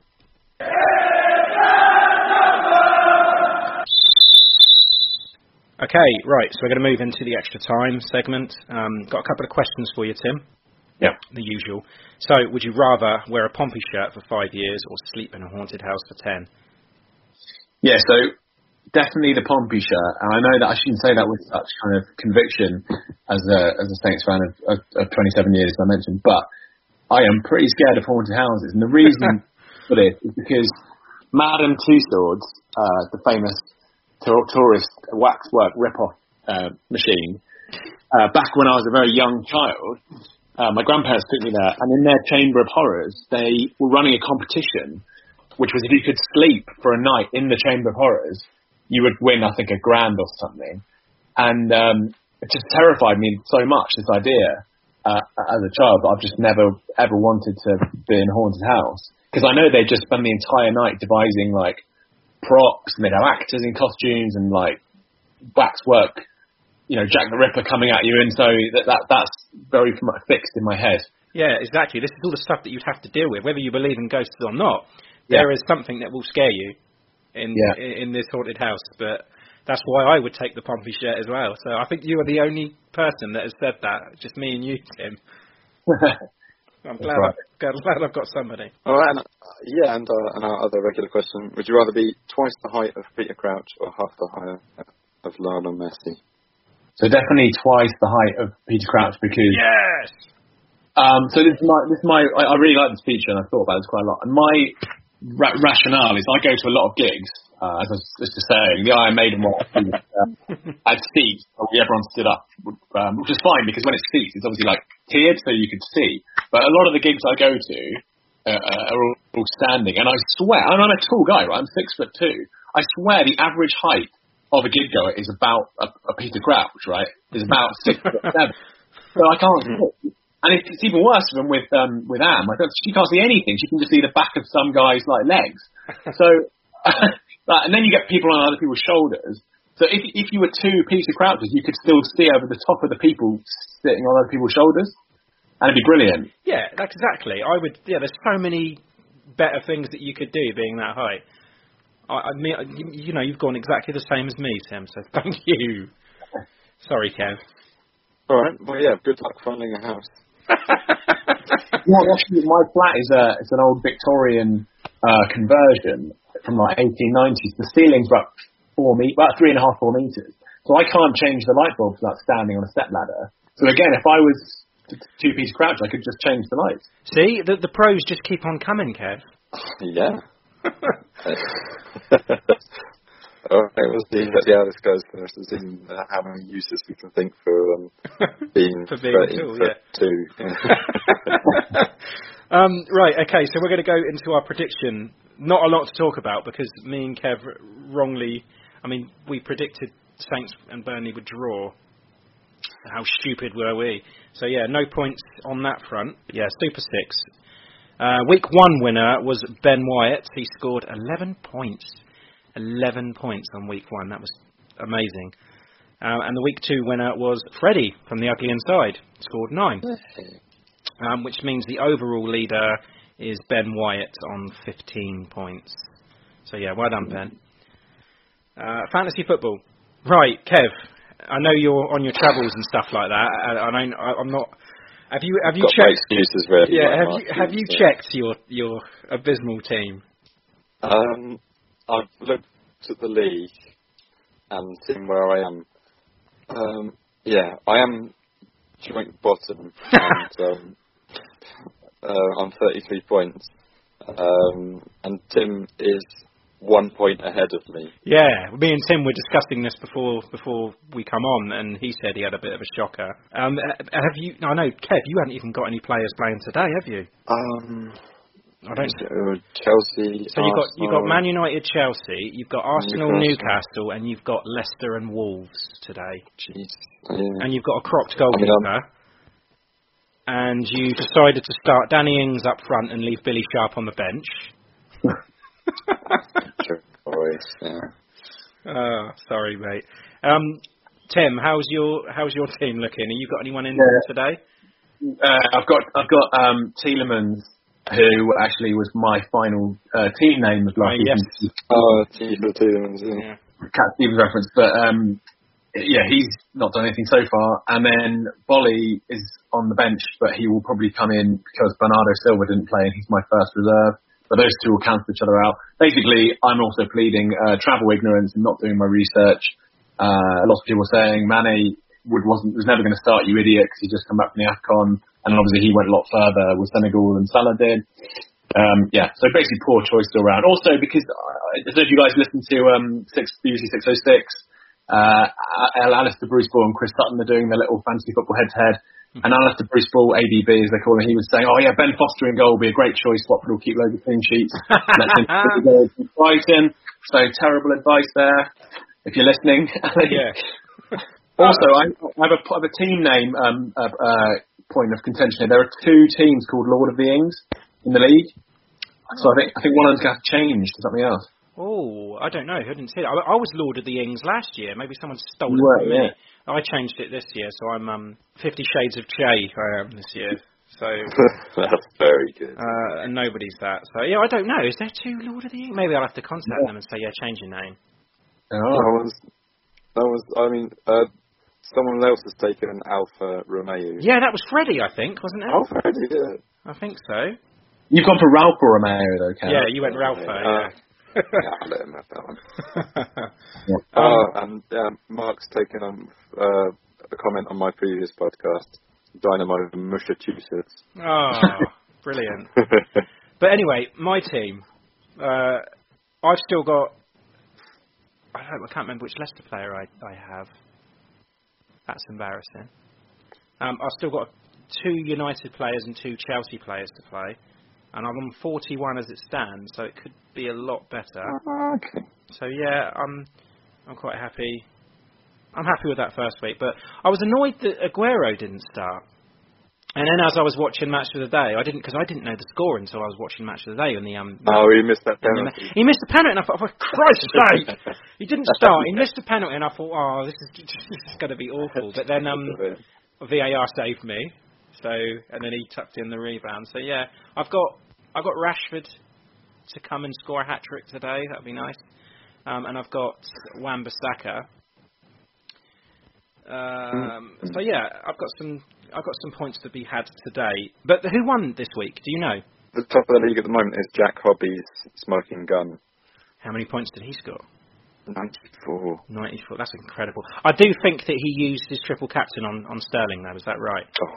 [SPEAKER 2] Okay, right. So we're going to move into the extra time segment. Um, got a couple of questions for you, Tim.
[SPEAKER 4] Yeah.
[SPEAKER 2] The usual. So, would you rather wear a Pompey shirt for five years or sleep in a haunted house for ten?
[SPEAKER 4] Yeah, so definitely the Pompey shirt, and I know that I shouldn't say that with such kind of conviction as a as a Saints fan of, of, of 27 years, as I mentioned, but I am pretty scared of haunted houses, and the reason for this is because Madame Tussauds, uh, the famous tour- tourist waxwork rip-off uh, machine, uh, back when I was a very young child, uh, my grandparents took me there, and in their chamber of horrors, they were running a competition, which was if you could sleep for a night in the chamber of horrors, you would win, I think, a grand or something. And um, it just terrified me so much, this idea, uh, as a child, that I've just never, ever wanted to be in a haunted house. Because I know they just spend the entire night devising, like, props, and they'd have actors in costumes and, like, waxwork you know, Jack the Ripper coming at you, and so that, that that's very fixed in my head.
[SPEAKER 2] Yeah, exactly. This is all the stuff that you'd have to deal with, whether you believe in ghosts or not.
[SPEAKER 4] Yeah.
[SPEAKER 2] There is something that will scare you in
[SPEAKER 4] Yeah.
[SPEAKER 2] in, in this haunted house, but that's why I would take the Pompey shirt as well. So I think you are the only person that has said that. Just me and you, Tim. I'm glad,
[SPEAKER 4] right.
[SPEAKER 2] I've, glad, glad I've got somebody.
[SPEAKER 3] All right, and, uh, yeah, and, uh, and our other regular question: Would you rather be twice the height of Peter Crouch or half the height of Lionel Messi?
[SPEAKER 4] So definitely twice the height of Peter Crouch because.
[SPEAKER 2] Yes.
[SPEAKER 4] Um, so this is my this is my I, I really like this feature and I thought about this quite a lot. And my ra- rationale is I go to a lot of gigs. Uh, as I was just saying, the Iron Maiden one uh, had seats, everyone stood up, um, which is fine because when it's seats, it's obviously like tiered so you could see. But a lot of the gigs I go to uh, uh, are all, all standing, and I swear, and I'm a tall guy, right? I'm six foot two. I swear the average height of a gig goer is about a, a Peter Crouch, right? Is about six foot seven. So I can't see. And it's, it's even worse than with um, with Am. I don't, she can't see anything. She can just see the back of some guy's like legs. So, like, and then you get people on other people's shoulders. So if if you were two Peter Crouches, you could still see over the top of the people sitting on other people's shoulders, and it'd be brilliant.
[SPEAKER 2] Yeah, that's exactly. I would. Yeah, there's so many better things that you could do being that high. I, I mean, you, you know, you've gone exactly the same as me, Tim. So thank you. Sorry, Kev.
[SPEAKER 3] All right. Well, yeah. Good luck finding a house.
[SPEAKER 4] Yeah, actually, my flat is a it's an old Victorian uh, conversion from like 1890s. The ceiling's about four me about three and a half four meters, so I can't change the light bulbs without standing on a step ladder. So again, if I was two Peter Crouch, I could just change the lights.
[SPEAKER 2] See, the the pros just keep on coming, Kev.
[SPEAKER 3] Yeah. All right, we'll see, see how this goes. We'll see uh, how many uses we can think for um, being
[SPEAKER 2] For being a
[SPEAKER 3] 13
[SPEAKER 2] tool,
[SPEAKER 3] foot two.
[SPEAKER 2] um, right, okay, so we're going to go into our prediction. Not a lot to talk about because me and Kev wrongly, I mean, we predicted Saints and Burnley would draw. How stupid were we? So yeah, no points on that front. Yeah, Super Six. Uh, week one winner was Ben Wyatt. He scored 11 points. 11 points on week one. That was amazing. Uh, and the week two winner was Freddie from the Ugly Inside. Scored nine. Um, which means the overall leader is Ben Wyatt on 15 points. So yeah, well done, Ben. Uh, fantasy football. Right, Kev. I know you're on your travels and stuff like that. I, I don't, I, I'm not. Have you have you
[SPEAKER 3] Got
[SPEAKER 2] checked?
[SPEAKER 3] excuses ready.
[SPEAKER 2] Yeah,
[SPEAKER 3] like
[SPEAKER 2] have
[SPEAKER 3] Mark
[SPEAKER 2] you have you
[SPEAKER 3] Hughes,
[SPEAKER 2] checked your your abysmal team?
[SPEAKER 3] Um, I've looked at the league and seen where I am. Um, yeah, I am joint bottom, and um, uh, on 33 points, um, and Tim is one point ahead of me.
[SPEAKER 2] Yeah, me and Tim were discussing this before before we come on, and he said he had a bit of a shocker. Um, uh, have you? I know, Kev, you haven't even got any players playing today, have you?
[SPEAKER 3] Um,
[SPEAKER 2] I don't.
[SPEAKER 3] so Chelsea.
[SPEAKER 2] So you've got you've got Man United, Chelsea, you've got Arsenal,
[SPEAKER 3] Newcastle.
[SPEAKER 2] Newcastle, and you've got Leicester and Wolves today,
[SPEAKER 3] Jeez. Yeah.
[SPEAKER 2] and you've got a cropped
[SPEAKER 3] I mean,
[SPEAKER 2] goalkeeper.
[SPEAKER 3] I'm-
[SPEAKER 2] and you decided to start Danny Ings up front and leave Billy Sharp on the bench.
[SPEAKER 3] Sure, always, yeah.
[SPEAKER 2] Oh, sorry, mate. Um, Tim, how's your how's your team looking? Have you got anyone in
[SPEAKER 4] Yeah.
[SPEAKER 2] today?
[SPEAKER 4] Uh, I've got I've got um, Tielemans, who actually was my final uh, team name of last
[SPEAKER 2] Oh, yes.
[SPEAKER 4] season.
[SPEAKER 3] Oh, Tielemans, Tielemans, yeah.
[SPEAKER 2] Yeah.
[SPEAKER 4] Cat Stevens reference, but um, yeah, he's not done anything so far. And then Boly is on the bench, but he will probably come in because Bernardo Silva didn't play, and he's my first reserve. But those two will cancel each other out. Basically, I'm also pleading uh, travel ignorance and not doing my research. Uh, lots of people are saying Mane would wasn't was never going to start, you idiot, because he just come back from the Afcon, and then obviously he went a lot further with Senegal than Salah did. Um, yeah, so basically poor choice all around. Also because uh, I don't know if you guys listened to um, six, BBC 606, uh, Al- Alistair Bruce Ball and Chris Sutton are doing their little fantasy football head-to-head. And Alistair Bruce Ball, ABB as they call him, he was saying, oh yeah, Ben Foster in goal will be a great choice. Watford will keep loads of clean sheets. Let him goals Brighton. So terrible advice there, if you're listening.
[SPEAKER 2] Yeah.
[SPEAKER 4] Also, I, I have a I have a team name um, uh, uh, point of contention here. There are two teams called Lord of the Ings in the league, so I think I think one of them's going to change to something else.
[SPEAKER 2] Oh, I don't know. I didn't see it. I, I was Lord of the Ings last year. Maybe someone stole it
[SPEAKER 4] were,
[SPEAKER 2] from me.
[SPEAKER 4] yeah.
[SPEAKER 2] I changed it this year, so I'm um, Fifty Shades of Che. I am this year. So
[SPEAKER 3] That's very good.
[SPEAKER 2] uh, and nobody's that. So yeah, I don't know. Is there two Lord of the Ings? Maybe I'll have to contact them and say, yeah, change your name.
[SPEAKER 3] That was, that was, I mean, uh, someone else has taken an Alpha Romeo.
[SPEAKER 2] Yeah, that was Freddie, I think, wasn't it?
[SPEAKER 3] Alpha, yeah.
[SPEAKER 2] I think so.
[SPEAKER 4] You've gone for Ralph or Romeo though, Cal?
[SPEAKER 2] Yeah, you went Ralph.
[SPEAKER 3] Uh,
[SPEAKER 2] yeah.
[SPEAKER 3] yeah, I'll let him have that one.
[SPEAKER 4] Yeah.
[SPEAKER 3] Oh, and um, Mark's taken on uh, a comment on my previous podcast, Dynamo Massachusetts.
[SPEAKER 2] Oh, brilliant. But anyway, my team. Uh, I've still got. I don't. I can't remember which Leicester player I I have. That's embarrassing. Um, I've still got two United players and two Chelsea players to play, and I'm on 41 as it stands, so it could be a lot better.
[SPEAKER 3] okay.
[SPEAKER 2] So yeah, I'm I'm quite happy. I'm happy with that first week, but I was annoyed that Aguero didn't start. And then as I was watching Match of the Day, I didn't because I didn't know the score until I was watching Match of the Day on the um.
[SPEAKER 3] Oh, he missed that
[SPEAKER 2] on the-
[SPEAKER 3] penalty.
[SPEAKER 2] he missed the penalty, and I thought, for Christ's sake, he didn't start. He missed the penalty, and I thought, oh, this is this is going to be awful. But then um, VAR saved me, so and then he tucked in the rebound. So yeah, I've got I've got Rashford to come and score a hat trick today. That'd be nice. Um, and I've got Wan-Bissaka. Um, so yeah, I've got some I've got some points to be had today. But who won this week? Do you know?
[SPEAKER 3] The top of the league at the moment is Jack Hobby's smoking gun.
[SPEAKER 2] How many points did he score?
[SPEAKER 3] 94.
[SPEAKER 2] 94. That's incredible. I do think that he used his triple captain on, on Sterling, though. Is that right?
[SPEAKER 3] Oh,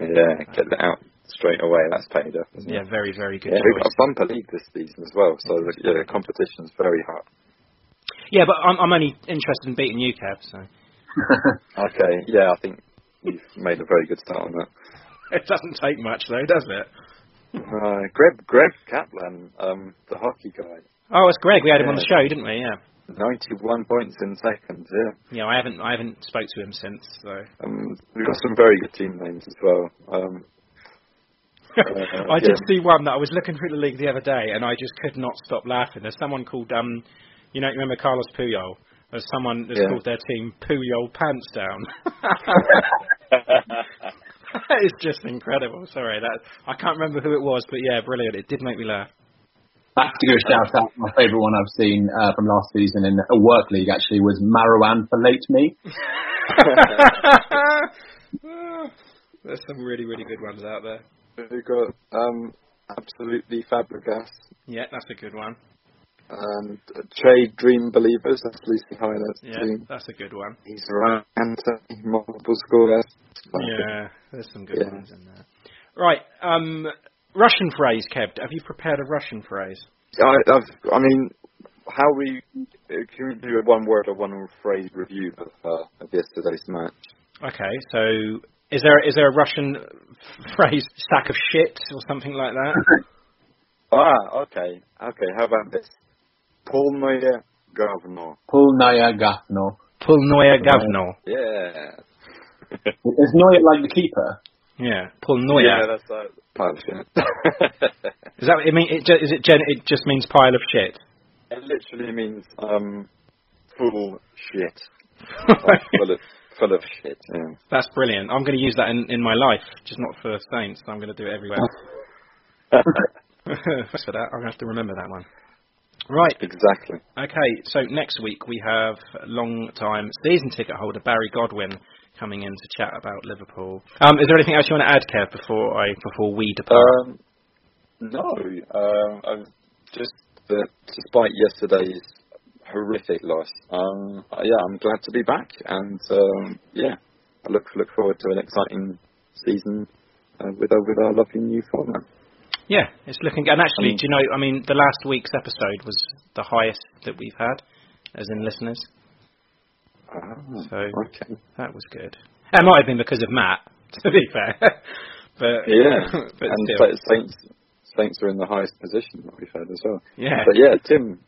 [SPEAKER 3] yeah, get that out straight away. That's paid off. Isn't
[SPEAKER 2] Yeah,
[SPEAKER 3] it?
[SPEAKER 2] very, very good
[SPEAKER 3] Yeah, we've got a bumper league this season as well, so the, yeah, competition's very hot.
[SPEAKER 2] Yeah, but I'm, I'm only interested in beating you, Kev. So
[SPEAKER 3] Okay, yeah, I think you've made a very good start on that.
[SPEAKER 2] it doesn't take much, though, does it?
[SPEAKER 3] Uh, Greg, Greg Kaplan, um, the hockey guy,
[SPEAKER 2] Oh, it's Greg. We had him on the show, didn't we? Yeah.
[SPEAKER 3] 91 points in seconds. Yeah,
[SPEAKER 2] Yeah, I haven't I haven't spoke to him since. So
[SPEAKER 3] um, we've got some very good team names as well. Um, uh,
[SPEAKER 2] I did see one that I was looking through the league the other day, and I just could not stop laughing. There's someone called um, you know, remember Carlos Puyol? There's someone has
[SPEAKER 3] Yeah.
[SPEAKER 2] called their team Puyol Pants Down. that is just incredible. Sorry, that I can't remember who it was, but yeah, brilliant. It did make me laugh.
[SPEAKER 4] I have to give a shout out. My favourite one I've seen uh, from last season in a work league actually was Marwan for late me.
[SPEAKER 2] There's some really, really good ones out there.
[SPEAKER 3] We've got um, absolutely Fabregas
[SPEAKER 2] Yeah, that's a good one.
[SPEAKER 3] And Trade Dream Believers. That's Lucy Hyland's
[SPEAKER 2] Yeah,
[SPEAKER 3] team.
[SPEAKER 2] that's a good one.
[SPEAKER 3] He's right. Anthony, multiple scorers.
[SPEAKER 2] Yeah, there's some good
[SPEAKER 3] Yeah.
[SPEAKER 2] ones in there. Right, um, Russian phrase, Kev. Have you prepared a Russian phrase?
[SPEAKER 3] I, I've, I mean, how we can we do a one word or one phrase review of, uh, of yesterday's match?
[SPEAKER 2] Okay, so is there is there a Russian phrase, sack of shit, or something like that?
[SPEAKER 3] ah, okay, okay. How about this? Polnoye Gavno.
[SPEAKER 4] Polnoye Gavno.
[SPEAKER 2] Polnoye Gavno.
[SPEAKER 3] Yeah.
[SPEAKER 4] It's Noya like the keeper?
[SPEAKER 2] Yeah, Polnoye.
[SPEAKER 3] Yeah, that's like pile of shit.
[SPEAKER 2] is that? It mean, it just, is it? Gen- it just means pile of shit.
[SPEAKER 3] It literally means um, full shit. like full of full of shit. Yeah.
[SPEAKER 2] That's brilliant. I'm going to use that in, in my life, just not for Saints. I'm going to do it everywhere. Thanks for that. I'm going to have to remember that one. Right.
[SPEAKER 3] Exactly.
[SPEAKER 2] Okay, so next week we have long-time season ticket holder Barry Godwin coming in to chat about Liverpool. Um, is there anything else you want to add, Kev, before I before we depart?
[SPEAKER 3] Um, no, um, just that despite yesterday's horrific loss, um, uh, yeah, I'm glad to be back, and um, yeah, I look look forward to an exciting season uh, with our with our lovely new format.
[SPEAKER 2] Yeah, it's looking. And actually,
[SPEAKER 3] Um,
[SPEAKER 2] do you know? I mean, the last week's episode was the highest that we've had, as in listeners.
[SPEAKER 3] Ah,
[SPEAKER 2] So
[SPEAKER 3] okay.
[SPEAKER 2] that was good. It might have been because of Matt, to be fair. but
[SPEAKER 3] Yeah,
[SPEAKER 2] but
[SPEAKER 3] and
[SPEAKER 2] still.
[SPEAKER 3] Saints Saints are in the highest position that we've had as well.
[SPEAKER 2] Yeah.
[SPEAKER 3] but yeah, Tim,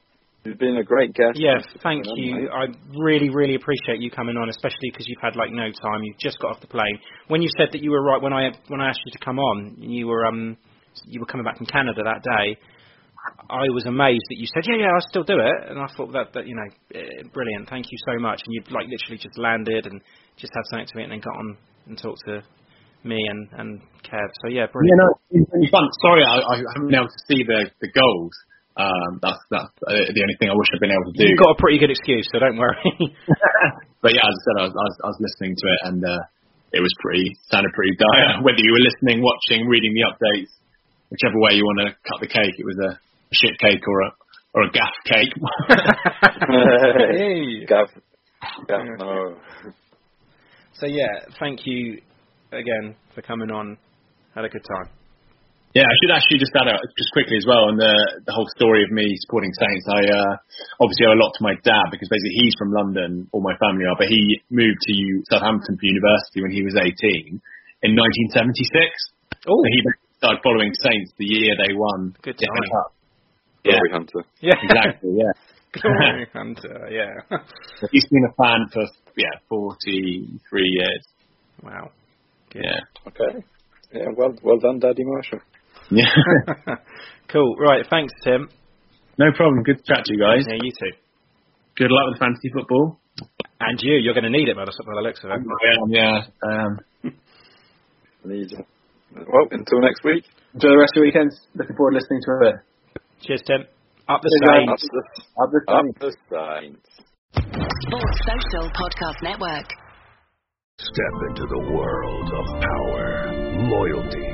[SPEAKER 3] you've been a great guest.
[SPEAKER 2] Yeah, thank
[SPEAKER 3] on,
[SPEAKER 2] you.
[SPEAKER 3] mate.
[SPEAKER 2] I really, really appreciate you coming on, especially because you've had like no time. You've just got off the plane. When you said that you were right when I when I asked you to come on, you were um you were coming back from Canada that day. I was amazed that you said, yeah, yeah, I'll still do it, and I thought that that you know, eh, brilliant. Thank you so much. And you'd like literally just landed and just had something to eat, and then got on and talked to me and and Kev. So yeah,
[SPEAKER 4] Yeah,
[SPEAKER 2] brilliant.
[SPEAKER 4] no, it's fun. Sorry, I, I haven't been able to see the the goals. Um, that's that's uh, the only thing I wish I'd been able to do.
[SPEAKER 2] You've got a pretty good excuse, so don't worry.
[SPEAKER 4] but yeah, as I said, I was, I was, I was listening to it and uh, it was pretty sounded pretty dire. Whether you were listening, watching, reading the updates, whichever way you want to cut the cake, it was a shit cake or a or a gaff cake.
[SPEAKER 2] Hey.
[SPEAKER 3] Gav, Gav, no.
[SPEAKER 2] So yeah, thank you again for coming on. Had a good time.
[SPEAKER 4] Yeah, I should actually just add out just quickly as well on the the whole story of me supporting Saints. I uh, obviously owe a lot to my dad because basically he's from London, all my family are, but he moved to Southampton for university when he was 18 in 1976.
[SPEAKER 2] Oh,
[SPEAKER 4] So he started following Saints the year they won
[SPEAKER 2] Good time.
[SPEAKER 4] Cup. Yeah,
[SPEAKER 3] Glory Hunter.
[SPEAKER 2] yeah,
[SPEAKER 4] exactly. Yeah,
[SPEAKER 2] Glory Hunter, yeah.
[SPEAKER 4] he's been a fan for yeah 43 years.
[SPEAKER 2] wow.
[SPEAKER 4] Yeah,
[SPEAKER 3] Okay. Yeah, well, well done, Daddy Marshall.
[SPEAKER 4] yeah.
[SPEAKER 2] cool. Right. Thanks, Tim.
[SPEAKER 4] no problem. Good to chat to you guys.
[SPEAKER 2] Yeah, you too.
[SPEAKER 4] Good luck with fantasy football.
[SPEAKER 2] And you. You're going to need it by the, by the looks of it.
[SPEAKER 4] Yeah, um,
[SPEAKER 3] Need it. Well, until next week.
[SPEAKER 4] enjoy the rest of your weekend. Looking forward to listening to it.
[SPEAKER 2] Cheers, Tim. Up the
[SPEAKER 4] Cheers,
[SPEAKER 3] Up
[SPEAKER 2] Saints.
[SPEAKER 3] the,
[SPEAKER 4] Up the
[SPEAKER 3] up the Saints.
[SPEAKER 7] Sports Social Podcast Network.
[SPEAKER 8] Step into the world of power, loyalty,